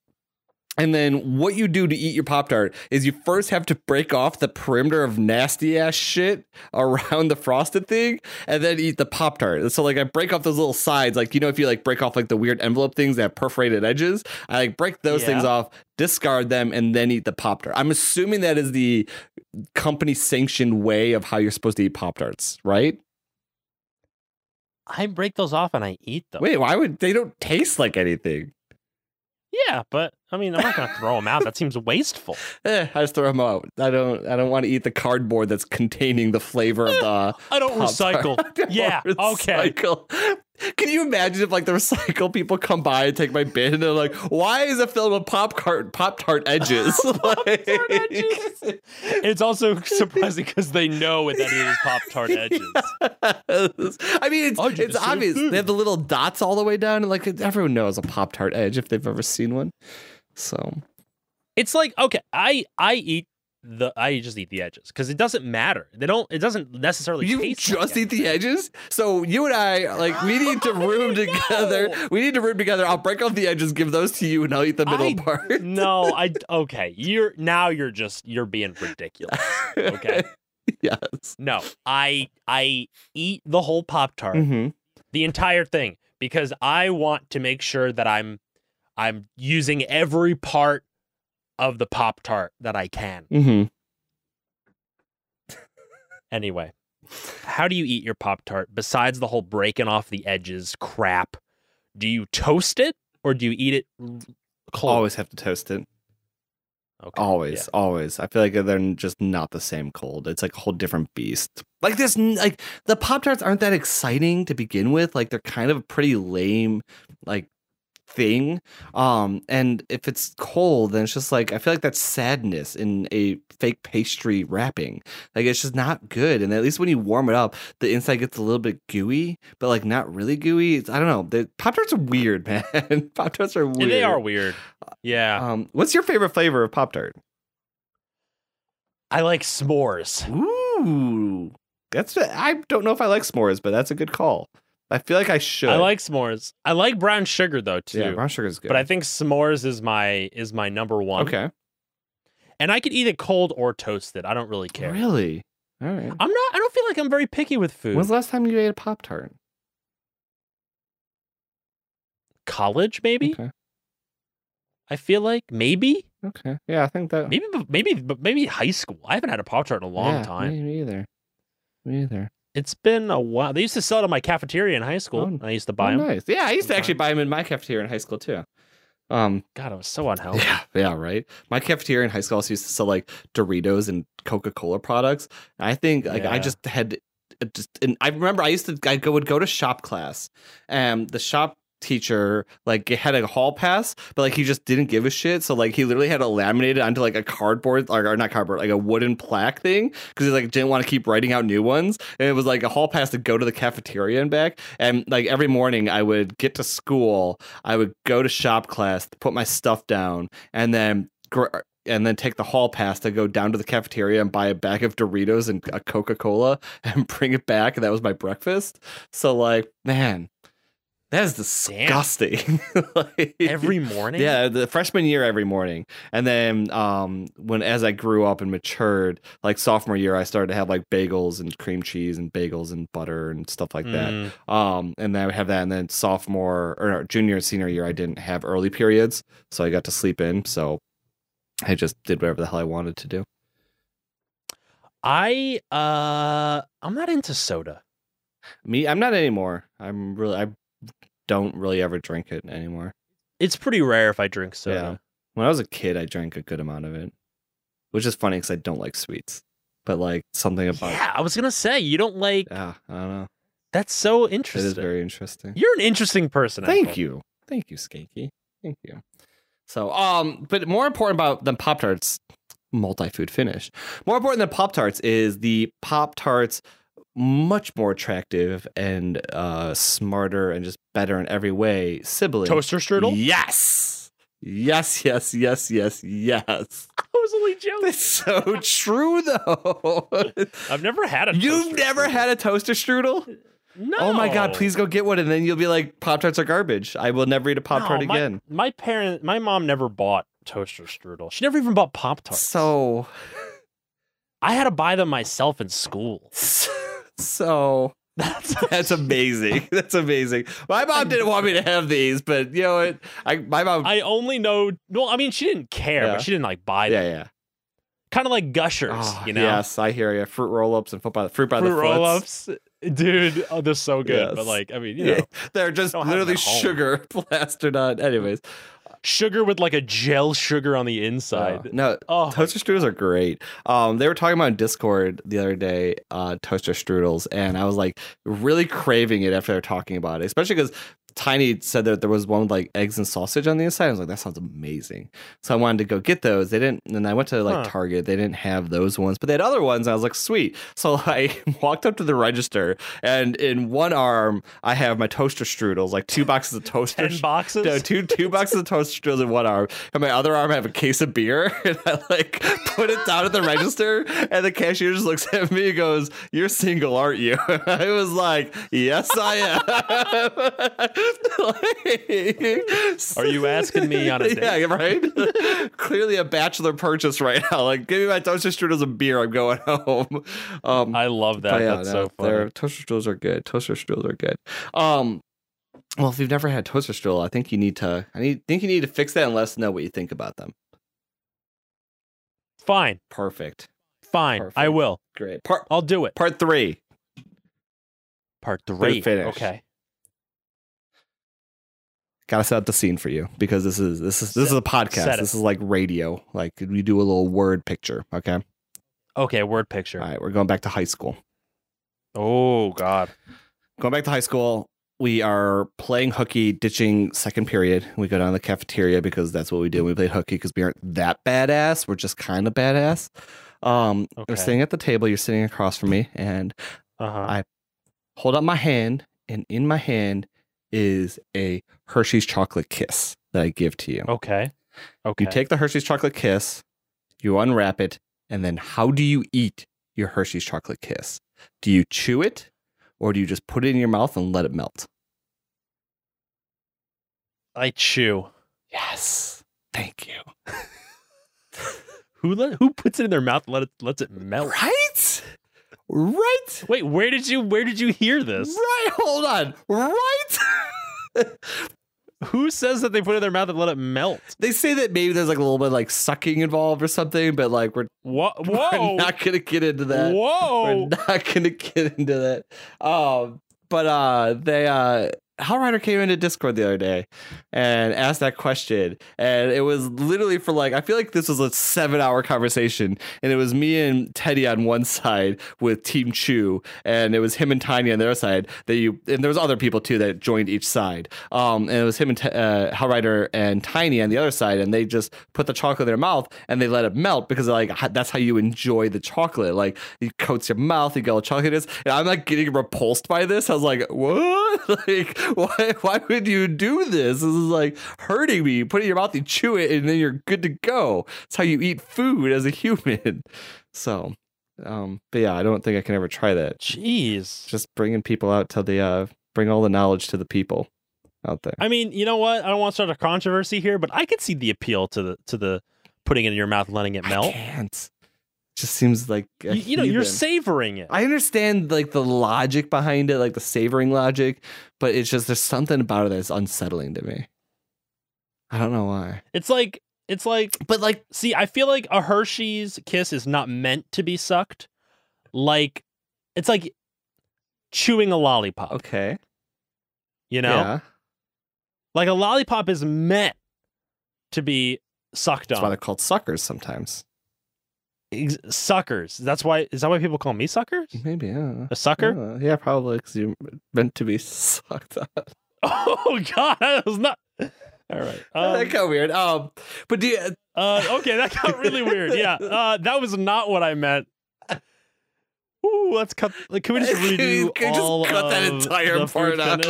and then what you do to eat your Pop Tart is you first have to break off the perimeter of nasty ass shit around the frosted thing and then eat the Pop Tart. So like I break off those little sides, like you know, if you like break off like the weird envelope things that have perforated edges, I like break those Yeah. things off, discard them, and then eat the Pop Tart. I'm assuming that is the company sanctioned way of how you're supposed to eat Pop Tarts, right? I break those off and I eat them. Wait, why would they don't taste like anything? Yeah, but I mean, I'm not gonna throw them out. That seems wasteful. Eh, I just throw them out. I don't. I don't want to eat the cardboard that's containing the flavor of the. I don't recycle. I don't yeah, okay. Can you imagine if like the recycle people come by and take my bin and they're like, "Why is it filled with pop tart pop tart edges?" Like- edges. It's also surprising because they know that it is Pop Tart edges. I mean, it's, did it's obvious. They have the little dots all the way down, and like everyone knows a pop tart edge if they've ever seen one. So It's like okay, I I eat the I just eat the edges because it doesn't matter. They don't. It doesn't necessarily. you just like eat the edges. So you and I, like, we need to room together. know? We need to room together. I'll break off the edges, give those to you, and I'll eat the middle I- part. No, I okay. You're now you're just you're being ridiculous. Okay. yes. No, I I eat the whole Pop Tart, Mm-hmm. the entire thing, because I want to make sure that I'm I'm using every part of the Pop Tart that I can. Mm-hmm. Anyway, how do you eat your Pop Tart besides the whole breaking off the edges crap? Do you toast it or do you eat it cold? Always have to toast it. Okay, Always, always. I feel like they're just not the same cold. It's like a whole different beast. Like this, like the Pop Tarts aren't that exciting to begin with. Like they're kind of a pretty lame, like thing. Um, and if it's cold, then it's just like I feel like that's sadness in a fake pastry wrapping. Like it's just not good. And at least when you warm it up, the inside gets a little bit gooey, but like not really gooey. It's, I don't know. The Pop Tarts are weird, man. Pop Tarts are Yeah, weird. They are weird. Yeah, Um, what's your favorite flavor of Pop Tart? I like s'mores. Ooh, that's I don't know if I like s'mores, but that's a good call. I feel like I should. I like s'mores. I like brown sugar though too. yeah, brown sugar is good. but I think s'mores is my is my number one. okay, and I could eat it cold or toasted. I don't really care. really, all right. I'm not. I don't feel like I'm very picky with food. When's the last time you ate a Pop Tart? College, maybe. Okay, I feel like maybe, okay, yeah, I think that. maybe, maybe, maybe high school. I haven't had a pop tart in a long yeah, time. Me, me either. Me either. It's been a while. They used to sell it in my cafeteria in high school. Oh, I used to Oh, buy them. nice. Yeah, I used to actually buy them in my cafeteria in high school too. Um, God, it was so unhealthy. yeah, yeah, right. My cafeteria in high school also used to sell like Doritos and Coca Cola products. And I think like I just had uh, just and I remember I used to I go would go to shop class and the shop teacher like had a hall pass but like he just didn't give a shit so like he literally had it onto like a cardboard or, or not cardboard like a wooden plaque thing because he like didn't want to keep writing out new ones and it was like a hall pass to go to the cafeteria and back and like every morning i would get to school i would go to shop class put my stuff down and then gr- and then take the hall pass to go down to the cafeteria and buy a bag of Doritos and a Coca Cola and bring it back. And that was my breakfast. So, like, man, that is disgusting. Like- Every morning. yeah, the freshman year every morning. And then um when as I grew up and matured, like sophomore year I started to have like bagels and cream cheese and bagels and butter and stuff like that. Mm, Um and then I would have that and then sophomore or no, junior and senior year I didn't have early periods, so I got to sleep in. So I just did whatever the hell I wanted to do. I uh, I'm not into soda. Me, I'm not anymore. I'm really I don't really ever drink it anymore. It's pretty rare if I drink soda. Yeah. When I was a kid, I drank a good amount of it, which is funny because I don't like sweets. But like something about Yeah, I was gonna say you don't like. yeah, I don't know. That's so interesting. is very interesting. You're an interesting person. Thank you, thank you, Skanky. Thank you. So, um, but more important about than Pop Tarts, multi food finish. More important than Pop Tarts is the Pop Tarts much more attractive and uh smarter and just better in every way sibling Toaster strudel? Yes. Yes, yes, yes, yes, yes. I was only joking. That's so true though. I've never had a You've never strudel. had a toaster strudel? No. Oh my god, please go get one and then you'll be like Pop Tarts are garbage. I will never eat a Pop Tart No, again. My parent, my mom never bought toaster strudel. She never even bought Pop Tarts. So I had to buy them myself in school. so That's That's amazing. That's amazing. My mom didn't want me to have these, but you know what? I my mom. I only know. Well, I mean, she didn't care, Yeah. but she didn't like buy them. yeah. yeah. Kind of like gushers, Oh, you know. Yes, I hear you. Fruit roll ups and foot by the fruit by Fruit the roll ups, dude. Oh, they're so good. But like, I mean, you Yeah, know, they're just Don't have them literally sugar plastered on. Anyways, sugar with like a gel sugar on the inside. no, Oh, toaster strudels are great. Um, they were talking about Discord the other day, uh, toaster strudels, and I was like really craving it after they were talking about it, especially because Tiny said that there was one with like eggs and sausage on the inside. I was like, that sounds amazing. So I wanted to go get those. They didn't, and I went to like Huh. Target. They didn't have those ones, but they had other ones. I was like, sweet. So I walked up to the register, and in one arm I have my toaster strudels, like two boxes of toaster ten boxes. no, two two boxes of toaster strudels in one arm, and my other arm I have a case of beer, and I like put it down at the register, and the cashier just looks at me and goes, "You're single, aren't you?" I was like, "Yes, I am." Like, Are you asking me on a date? Yeah, right. Clearly a bachelor purchase right now. Like, give me my toaster strudels and beer. I'm going home. Um, I love that. yeah, That's no, so funny. Toaster strudels are good. Toaster strudels are good. Um, well, if you've never had toaster strudel, I think you need to. I need, think you need to fix that and let us know what you think about them. Fine, Perfect. fine. I will. Great. Part I'll do it. part three. Part three. finish. Okay. Gotta set up the scene for you because this is this is this is a podcast. This is like radio. Like we do a little word picture. Okay. Okay. Word picture. All right. We're going back to high school. Oh God. Going back to high school. We are playing hooky, ditching second period. We go down to the cafeteria because that's what we do. We play hooky because we aren't that badass. We're just kind of badass. Um, Okay. We're sitting at the table. You're sitting across from me, and Uh huh. I- hold up my hand, and in my hand is a Hershey's chocolate kiss that I give to you. Okay. Okay. You take the Hershey's chocolate kiss, you unwrap it, and then how do you eat your Hershey's chocolate kiss? Do you chew it, or do you just put it in your mouth and let it melt? I chew. Yes. Thank you. Who let, who puts it in their mouth and let it lets it melt? Right? Right? Wait, where did you where did you hear this? Right. Hold on. Right? Who says that they put it in their mouth and let it melt? they say that maybe there's like a little bit like sucking involved or something, but like we're, What? we're Whoa! not gonna get into that. Whoa! We're not gonna get into that. Um, but uh, they uh, Hell Rider came into Discord the other day and asked that question, and it was literally for like I feel like this was a seven hour conversation, and it was me and Teddy on one side with Team Chew, and it was him and Tiny on the other side. That you and there was other people too that joined each side. Um, and it was him and uh, Rider and Tiny on the other side, and they just put the chocolate in their mouth and they let it melt because like that's how you enjoy the chocolate. Like it coats your mouth, you get all the chocolate is, and I'm like getting repulsed by this. I was like, what? like why? Why would you do this? This is like hurting me. You put it in your mouth, you chew it, and then you're good to go. It's how you eat food as a human. So, um, but yeah, I don't think I can ever try that. Jeez. Just bringing people out to the uh, bring all the knowledge to the people out there. I mean, you know what? I don't want to start a controversy here, but I could see the appeal to the to the putting it in your mouth, and letting it I melt. can't. Just seems like You, you know, you're savoring it. I understand like the logic behind it, like the savoring logic, but it's just there's something about it that's unsettling to me. I don't know why. It's like it's like But like see, I feel like a Hershey's kiss is not meant to be sucked. Like it's like chewing a lollipop. okay. You know? Yeah. Like a lollipop is meant to be sucked That's why on. they're called suckers sometimes. Ex- Suckers. That's why is that why people call me suckers? Maybe, I. A sucker? Uh, yeah, probably because you're meant to be sucked. Oh god, that was not All right. that Um, got weird. Um, but do you, uh, okay, that got really weird. Yeah, uh, that was not what I meant. Ooh, let's cut. like, Can we just redo can you all just cut that entire part out?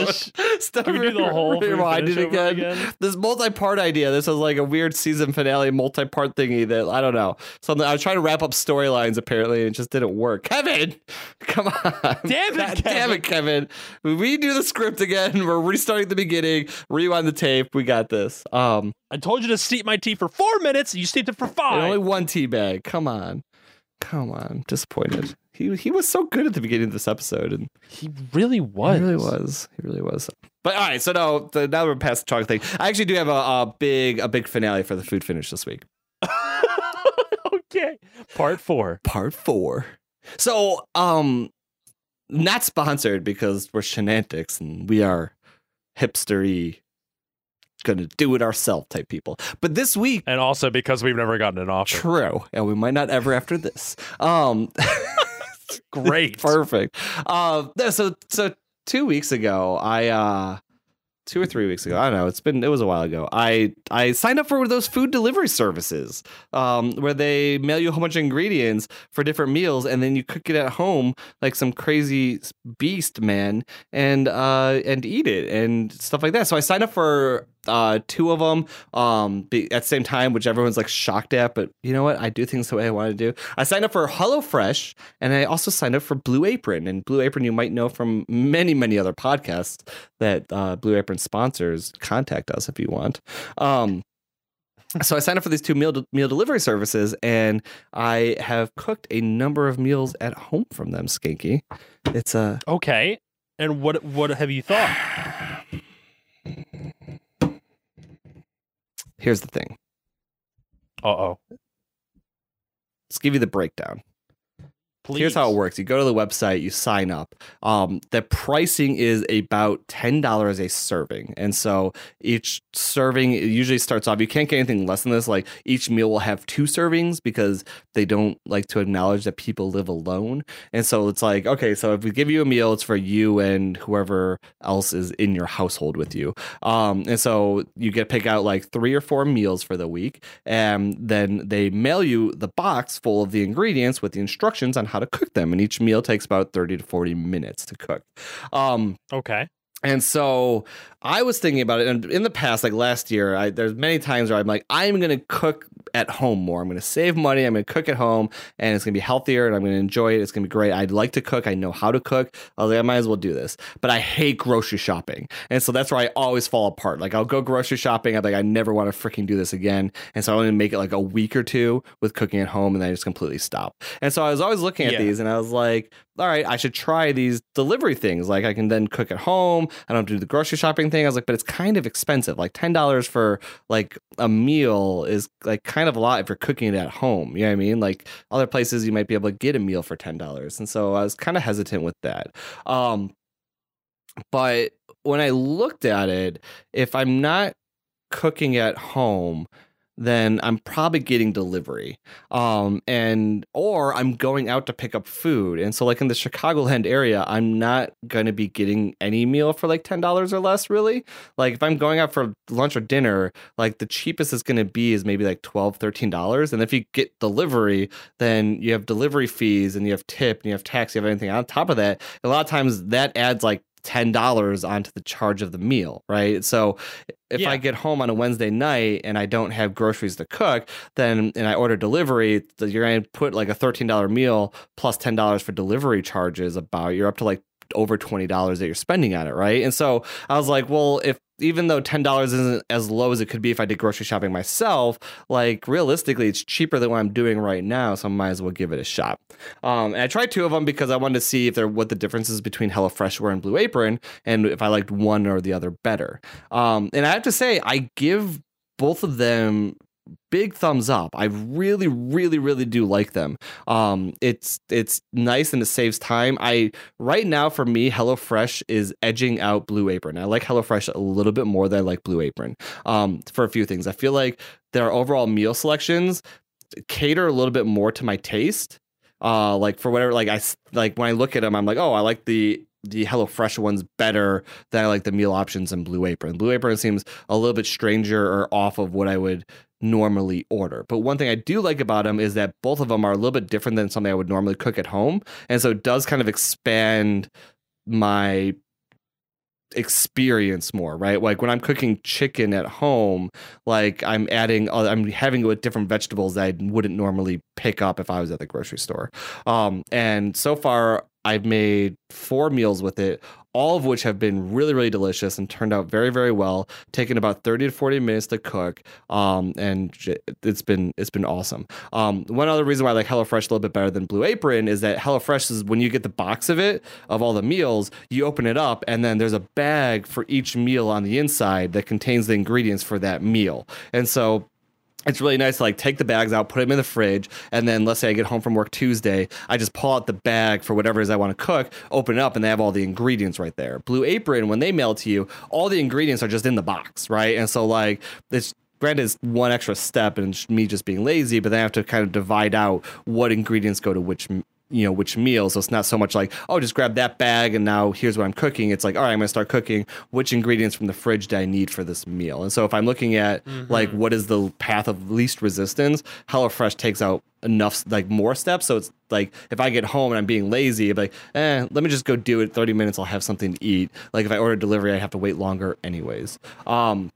Stop Can we do the whole rewind it again. again? This multi-part idea. This was like a weird season finale, multi-part thingy that I don't know. Something I was trying to wrap up storylines apparently, and it just didn't work. Kevin, come on! Damn it, God damn it, Kevin! We redo the script again. We're restarting the beginning. Rewind the tape. We got this. Um, I told you to steep my tea for four minutes. You steeped it for five. only one tea bag. Come on, come on. Disappointed. He he was so good at the beginning of this episode, and he really was. He really was. He really was. But all right, so now, the, now we're past the chocolate thing. I actually do have a, a big a big finale for the food finish this week. okay. Part four. Part four. So, um, not sponsored because we're shenanigans and we are hipstery, gonna do it ourselves type people. But this week, And also because we've never gotten an offer. true, and we might not ever after this. Um, Great. Perfect. Uh, so so two weeks ago, I uh, two or three weeks ago, I don't know. It's been it was a while ago. I I signed up for those food delivery services, um, where they mail you a whole bunch of ingredients for different meals, and then you cook it at home like some crazy beast man, and uh, and eat it and stuff like that. So I signed up for uh two of them um be, at the same time which everyone's like shocked at but you know what i do things the way i want to do i signed up for HelloFresh and i also signed up for blue apron and blue apron you might know from many many other podcasts that uh blue apron sponsors contact us if you want um so I signed up for these two meal de- meal delivery services, and I have cooked a number of meals at home from them. Skanky, it's a Okay. And what what have you thought? Here's the thing. Uh oh. Let's give you the breakdown. Please. Here's how it works. You go to the website, you sign up. Um, the pricing is about ten dollars a serving, and so each serving it usually starts off. You can't get anything less than this. Like each meal will have two servings because they don't like to acknowledge that people live alone. And so it's like, okay, so if we give you a meal, it's for you and whoever else is in your household with you. Um, and so you get to pick out like three or four meals for the week, and then they mail you the box full of the ingredients with the instructions on how to cook them. And each meal takes about 30 to 40 minutes to cook. Um, Okay. And so I was thinking about it, and in the past, like last year, I, there's many times where I'm like, I'm going to cook at home more. I'm going to save money. I'm going to cook at home, and it's going to be healthier, and I'm going to enjoy it. It's going to be great. I'd like to cook. I know how to cook. I was like, I might as well do this. But I hate grocery shopping, and so that's where I always fall apart. Like I'll go grocery shopping. I'm like, I never want to freaking do this again, and so I only make it like a week or two with cooking at home, and then I just completely stop. And so I was always looking at Yeah. these, and I was like, all right, I should try these delivery things. Like I can then cook at home. I don't do the grocery shopping thing. I was like, but it's kind of expensive. Like ten dollars for like a meal is like kind of a lot if you're cooking it at home. You know what I mean? Like other places you might be able to get a meal for ten dollars. And so I was kind of hesitant with that. Um but when I looked at it, if I'm not cooking at home, then I'm probably getting delivery. Um, and or I'm going out to pick up food. And so like in the Chicagoland area, I'm not gonna be getting any meal for like ten dollars or less, really. Like if I'm going out for lunch or dinner, like the cheapest it's gonna be is maybe like 12 dollars. And if you get delivery, then you have delivery fees and you have tip and you have tax, you have anything on top of that. A lot of times that adds like ten dollars onto the charge of the meal, right? So if Yeah. I get home on a Wednesday night and I don't have groceries to cook, then and I order delivery, you're gonna put like a thirteen dollar meal plus plus ten dollars for delivery charges. About you're up to like over twenty dollars that you're spending on it, right? And so I was like, well, if even though ten dollars isn't as low as it could be if I did grocery shopping myself, like realistically, it's cheaper than what I'm doing right now, so I might as well give it a shot. Um, and I tried two of them because I wanted to see if there what the differences between HelloFreshware and Blue Apron, and if I liked one or the other better. Um, and I have to say, I give both of them big thumbs up. I really, really, really do like them. Um, it's it's nice and it saves time. I right now for me, HelloFresh is edging out Blue Apron. I like HelloFresh a little bit more than I like Blue Apron. Um, for a few things, I feel like their overall meal selections cater a little bit more to my taste. Uh, like for whatever, like I like when I look at them, I'm like, oh, I like the the HelloFresh ones better than I like the meal options in Blue Apron. Blue Apron seems a little bit stranger or off of what I would normally order. But one thing I do like about them is that both of them are a little bit different than something I would normally cook at home. And so it does kind of expand my experience more, right? Like when I'm cooking chicken at home, like I'm adding, I'm having it with different vegetables that I wouldn't normally pick up if I was at the grocery store. Um, and so far, I've made four meals with it, all of which have been really, really delicious and turned out very, very well. Taken about thirty to forty minutes to cook, um, and it's been it's been awesome. Um, one other reason why I like HelloFresh a little bit better than Blue Apron is that HelloFresh is when you get the box of it of all the meals, you open it up and then there's a bag for each meal on the inside that contains the ingredients for that meal, and so it's really nice to like take the bags out, put them in the fridge, and then let's say I get home from work Tuesday, I just pull out the bag for whatever it is I want to cook, open it up, and they have all the ingredients right there. Blue Apron, when they mail it to you, all the ingredients are just in the box, right? And so like it's granted it's one extra step and me just being lazy, but then I have to kind of divide out what ingredients go to which you know which meal so it's not so much like oh just grab that bag and now here's what i'm cooking. It's like all right i'm going to start cooking. Which ingredients from the fridge do i need for this meal? And so if i'm looking at mm-hmm. like what is the path of least resistance hellofresh takes out enough like more steps. So it's like if i get home and i'm being lazy I'm like eh let me just go do it. 30 minutes i'll have something to eat. Like if i order delivery i have to wait longer anyways. Um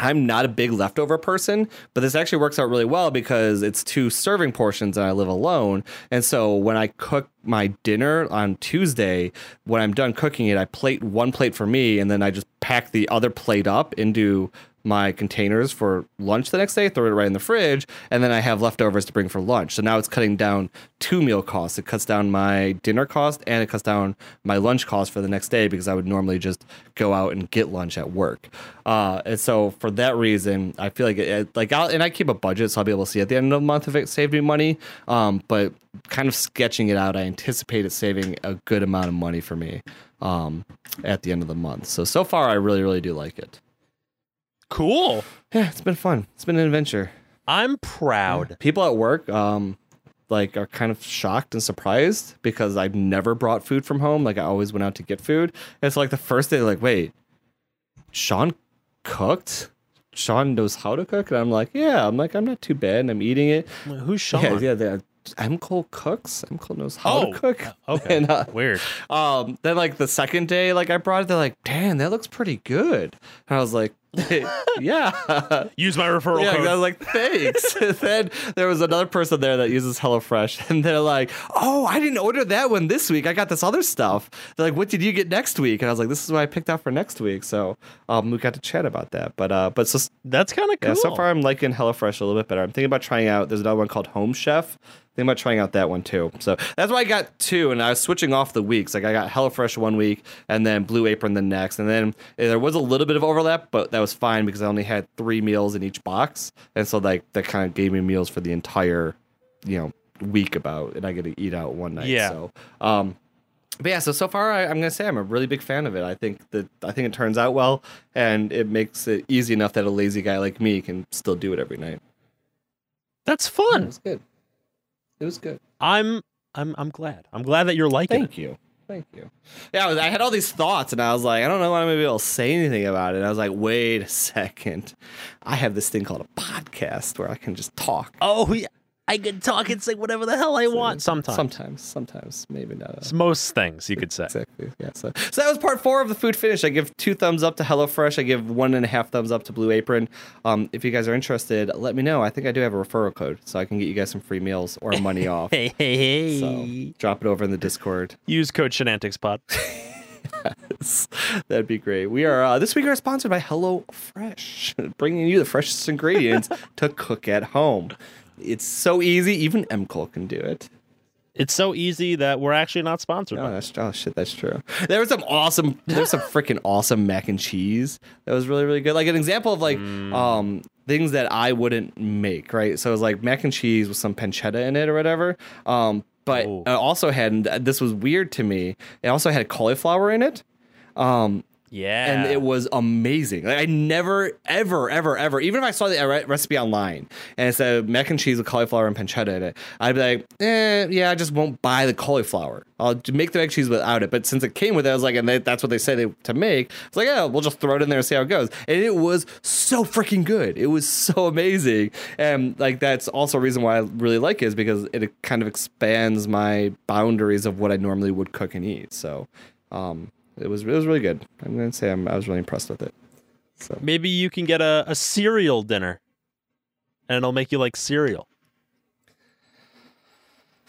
I'm not a big leftover person, but this actually works out really well because it's two serving portions and I live alone. And so when I cook my dinner on Tuesday, when I'm done cooking it, I plate one plate for me and then I just pack the other plate up into my containers for lunch the next day, throw it right in the fridge, and then I have leftovers to bring for lunch. So now it's cutting down two meal costs. It cuts down my dinner cost and it cuts down my lunch cost for the next day because I would normally just go out and get lunch at work. Uh, and so for that reason, I feel like it, like I'll, and I keep a budget, so I'll be able to see at the end of the month if it saved me money. Um, but kind of sketching it out, I anticipate it saving a good amount of money for me um, at the end of the month. So so far, I really really do like it. Cool. Yeah, it's been fun. It's been an adventure. I'm proud. People at work, um, like are kind of shocked and surprised because I've never brought food from home. Like I always went out to get food. And it's like the first day, like, wait, Sean cooked? Sean knows how to cook? And I'm like, yeah. I'm like, I'm not too bad. And I'm eating it. Who's Sean? Yeah, yeah. M. Cole cooks. M. Cole knows how oh, to cook. Okay. And, uh, Weird. Um, then like the second day, like I brought it, they're like, damn, that looks pretty good. And I was like, yeah. Use my referral yeah, code. I was like, thanks. then there was another person there that uses HelloFresh, and they're like, oh, I didn't order that one this week. I got this other stuff. They're like, what did you get next week? And I was like, this is what I picked out for next week. So um, we got to chat about that. But uh, but so that's kind of cool. Yeah, so far I'm liking HelloFresh a little bit better. I'm thinking about trying out. There's another one called Home Chef thinking about trying out that one too. So that's why I got two, and I was switching off the weeks. Like I got HelloFresh one week, and then Blue Apron the next, and then there was a little bit of overlap, but that was fine because I only had three meals in each box, and so like that kind of gave me meals for the entire, you know, week about, and I get to eat out one night. Yeah. So, um, but yeah, so so far I, am gonna say I'm a really big fan of it. I think that I think it turns out well, and it makes it easy enough that a lazy guy like me can still do it every night. That's fun. It's good. It was good. I'm I'm I'm glad. I'm glad that you're liking Thank it. you. Thank you. Yeah, I had all these thoughts, and I was like, I don't know I'm gonna be able to say anything about it. And I was like, wait a second, I have this thing called a podcast where I can just talk. Oh yeah, I can talk and say whatever the hell I want sometimes. Sometimes, sometimes, maybe not. It's most things you could say. Exactly. Yeah. So, so that was part four of the food finish. I give two thumbs up to HelloFresh. I give one and a half thumbs up to Blue Apron. Um, if you guys are interested, let me know. I think I do have a referral code, so I can get you guys some free meals or money off. hey, hey, hey. So drop it over in the Discord. Use code ShenanticsPod. yes, that'd be great. We are uh, this week are sponsored by HelloFresh, bringing you the freshest ingredients to cook at home. It's so easy. Even M. Cole can do it. It's so easy that we're actually not sponsored. Oh, that's oh shit, that's true. There was some awesome, there's some freaking awesome mac and cheese that was really really good. Like an example of like mm. um things that I wouldn't make. Right, so it was like mac and cheese with some pancetta in it or whatever. Um, but oh. it also had this was weird to me. It also had cauliflower in it. Um, Yeah. and it was amazing. Like, I never, ever, ever, ever, even if I saw the re- recipe online and it said mac and cheese with cauliflower and pancetta in it, I'd be like, eh, yeah, I just won't buy the cauliflower. I'll make the mac and cheese without it. But since it came with it, I was like, and they, that's what they say they, to make. It's like, yeah, we'll just throw it in there and see how it goes. And it was so freaking good. It was so amazing. And like, that's also a reason why I really like it is because it kind of expands my boundaries of what I normally would cook and eat. So, um, it was it was really good. I'm gonna say I'm, I was really impressed with it. So Maybe you can get a, a cereal dinner and it'll make you like cereal.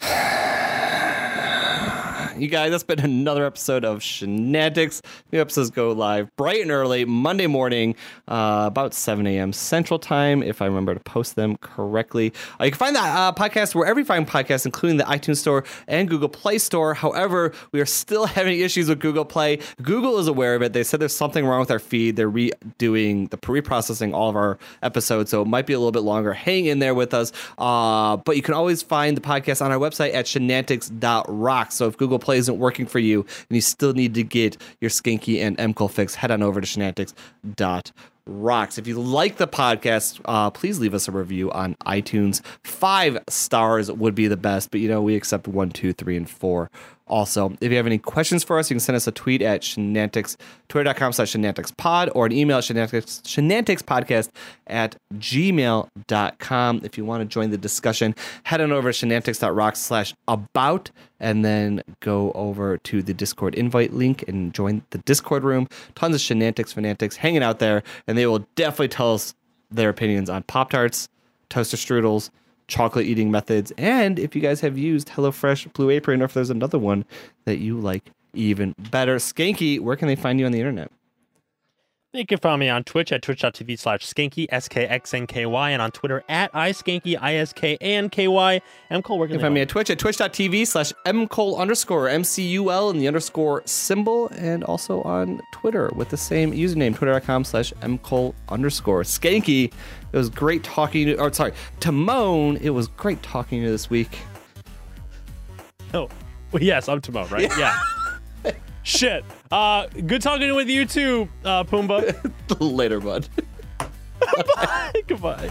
you guys, that's been another episode of Shenantics. New episodes go live bright and early Monday morning, uh, about 7 a.m. Central Time, if I remember to post them correctly. Uh, you can find that uh, podcast wherever you find podcasts, including the iTunes Store and Google Play Store. However, we are still having issues with Google Play. Google is aware of it. They said there's something wrong with our feed. They're redoing the reprocessing all of our episodes, so it might be a little bit longer. Hang in there with us. Uh, but you can always find the podcast on our website at shenantics.rocks. So if Google Play isn't working for you and you still need to get your Skanky and M. Cole fix, head on over to shenantics.rocks. If you like the podcast, uh, please leave us a review on iTunes. Five stars would be the best, but you know, we accept one, two, three, and four. Also, if you have any questions for us, you can send us a tweet at shenantics, twitter.com slash shenanticspod, or an email at shenantics, at gmail.com. If you want to join the discussion, head on over to shenantics.rocks slash about, and then go over to the Discord invite link and join the Discord room. Tons of shenantics fanatics hanging out there, and they will definitely tell us their opinions on Pop Tarts, toaster strudels, chocolate eating methods, and if you guys have used HelloFresh Blue Apron, or if there's another one that you like even better. Skanky, where can they find you on the internet? You can find me on Twitch at twitch.tv slash skanky, S K X N K Y, and on Twitter at iskanky, I S K A N K Y. M. Cole, where can You find me at Twitch at twitch.tv slash mcol underscore M-C-U-L and the underscore symbol, and also on Twitter with the same username, twitter.com slash mcol underscore. Skanky, it was great talking to, or sorry, Timon, it was great talking to you this week. Oh, well, yes, I'm Timon, right? Yeah. Shit. Uh, good talking with you too, uh, Pumbaa. Later, bud. Bye. Goodbye.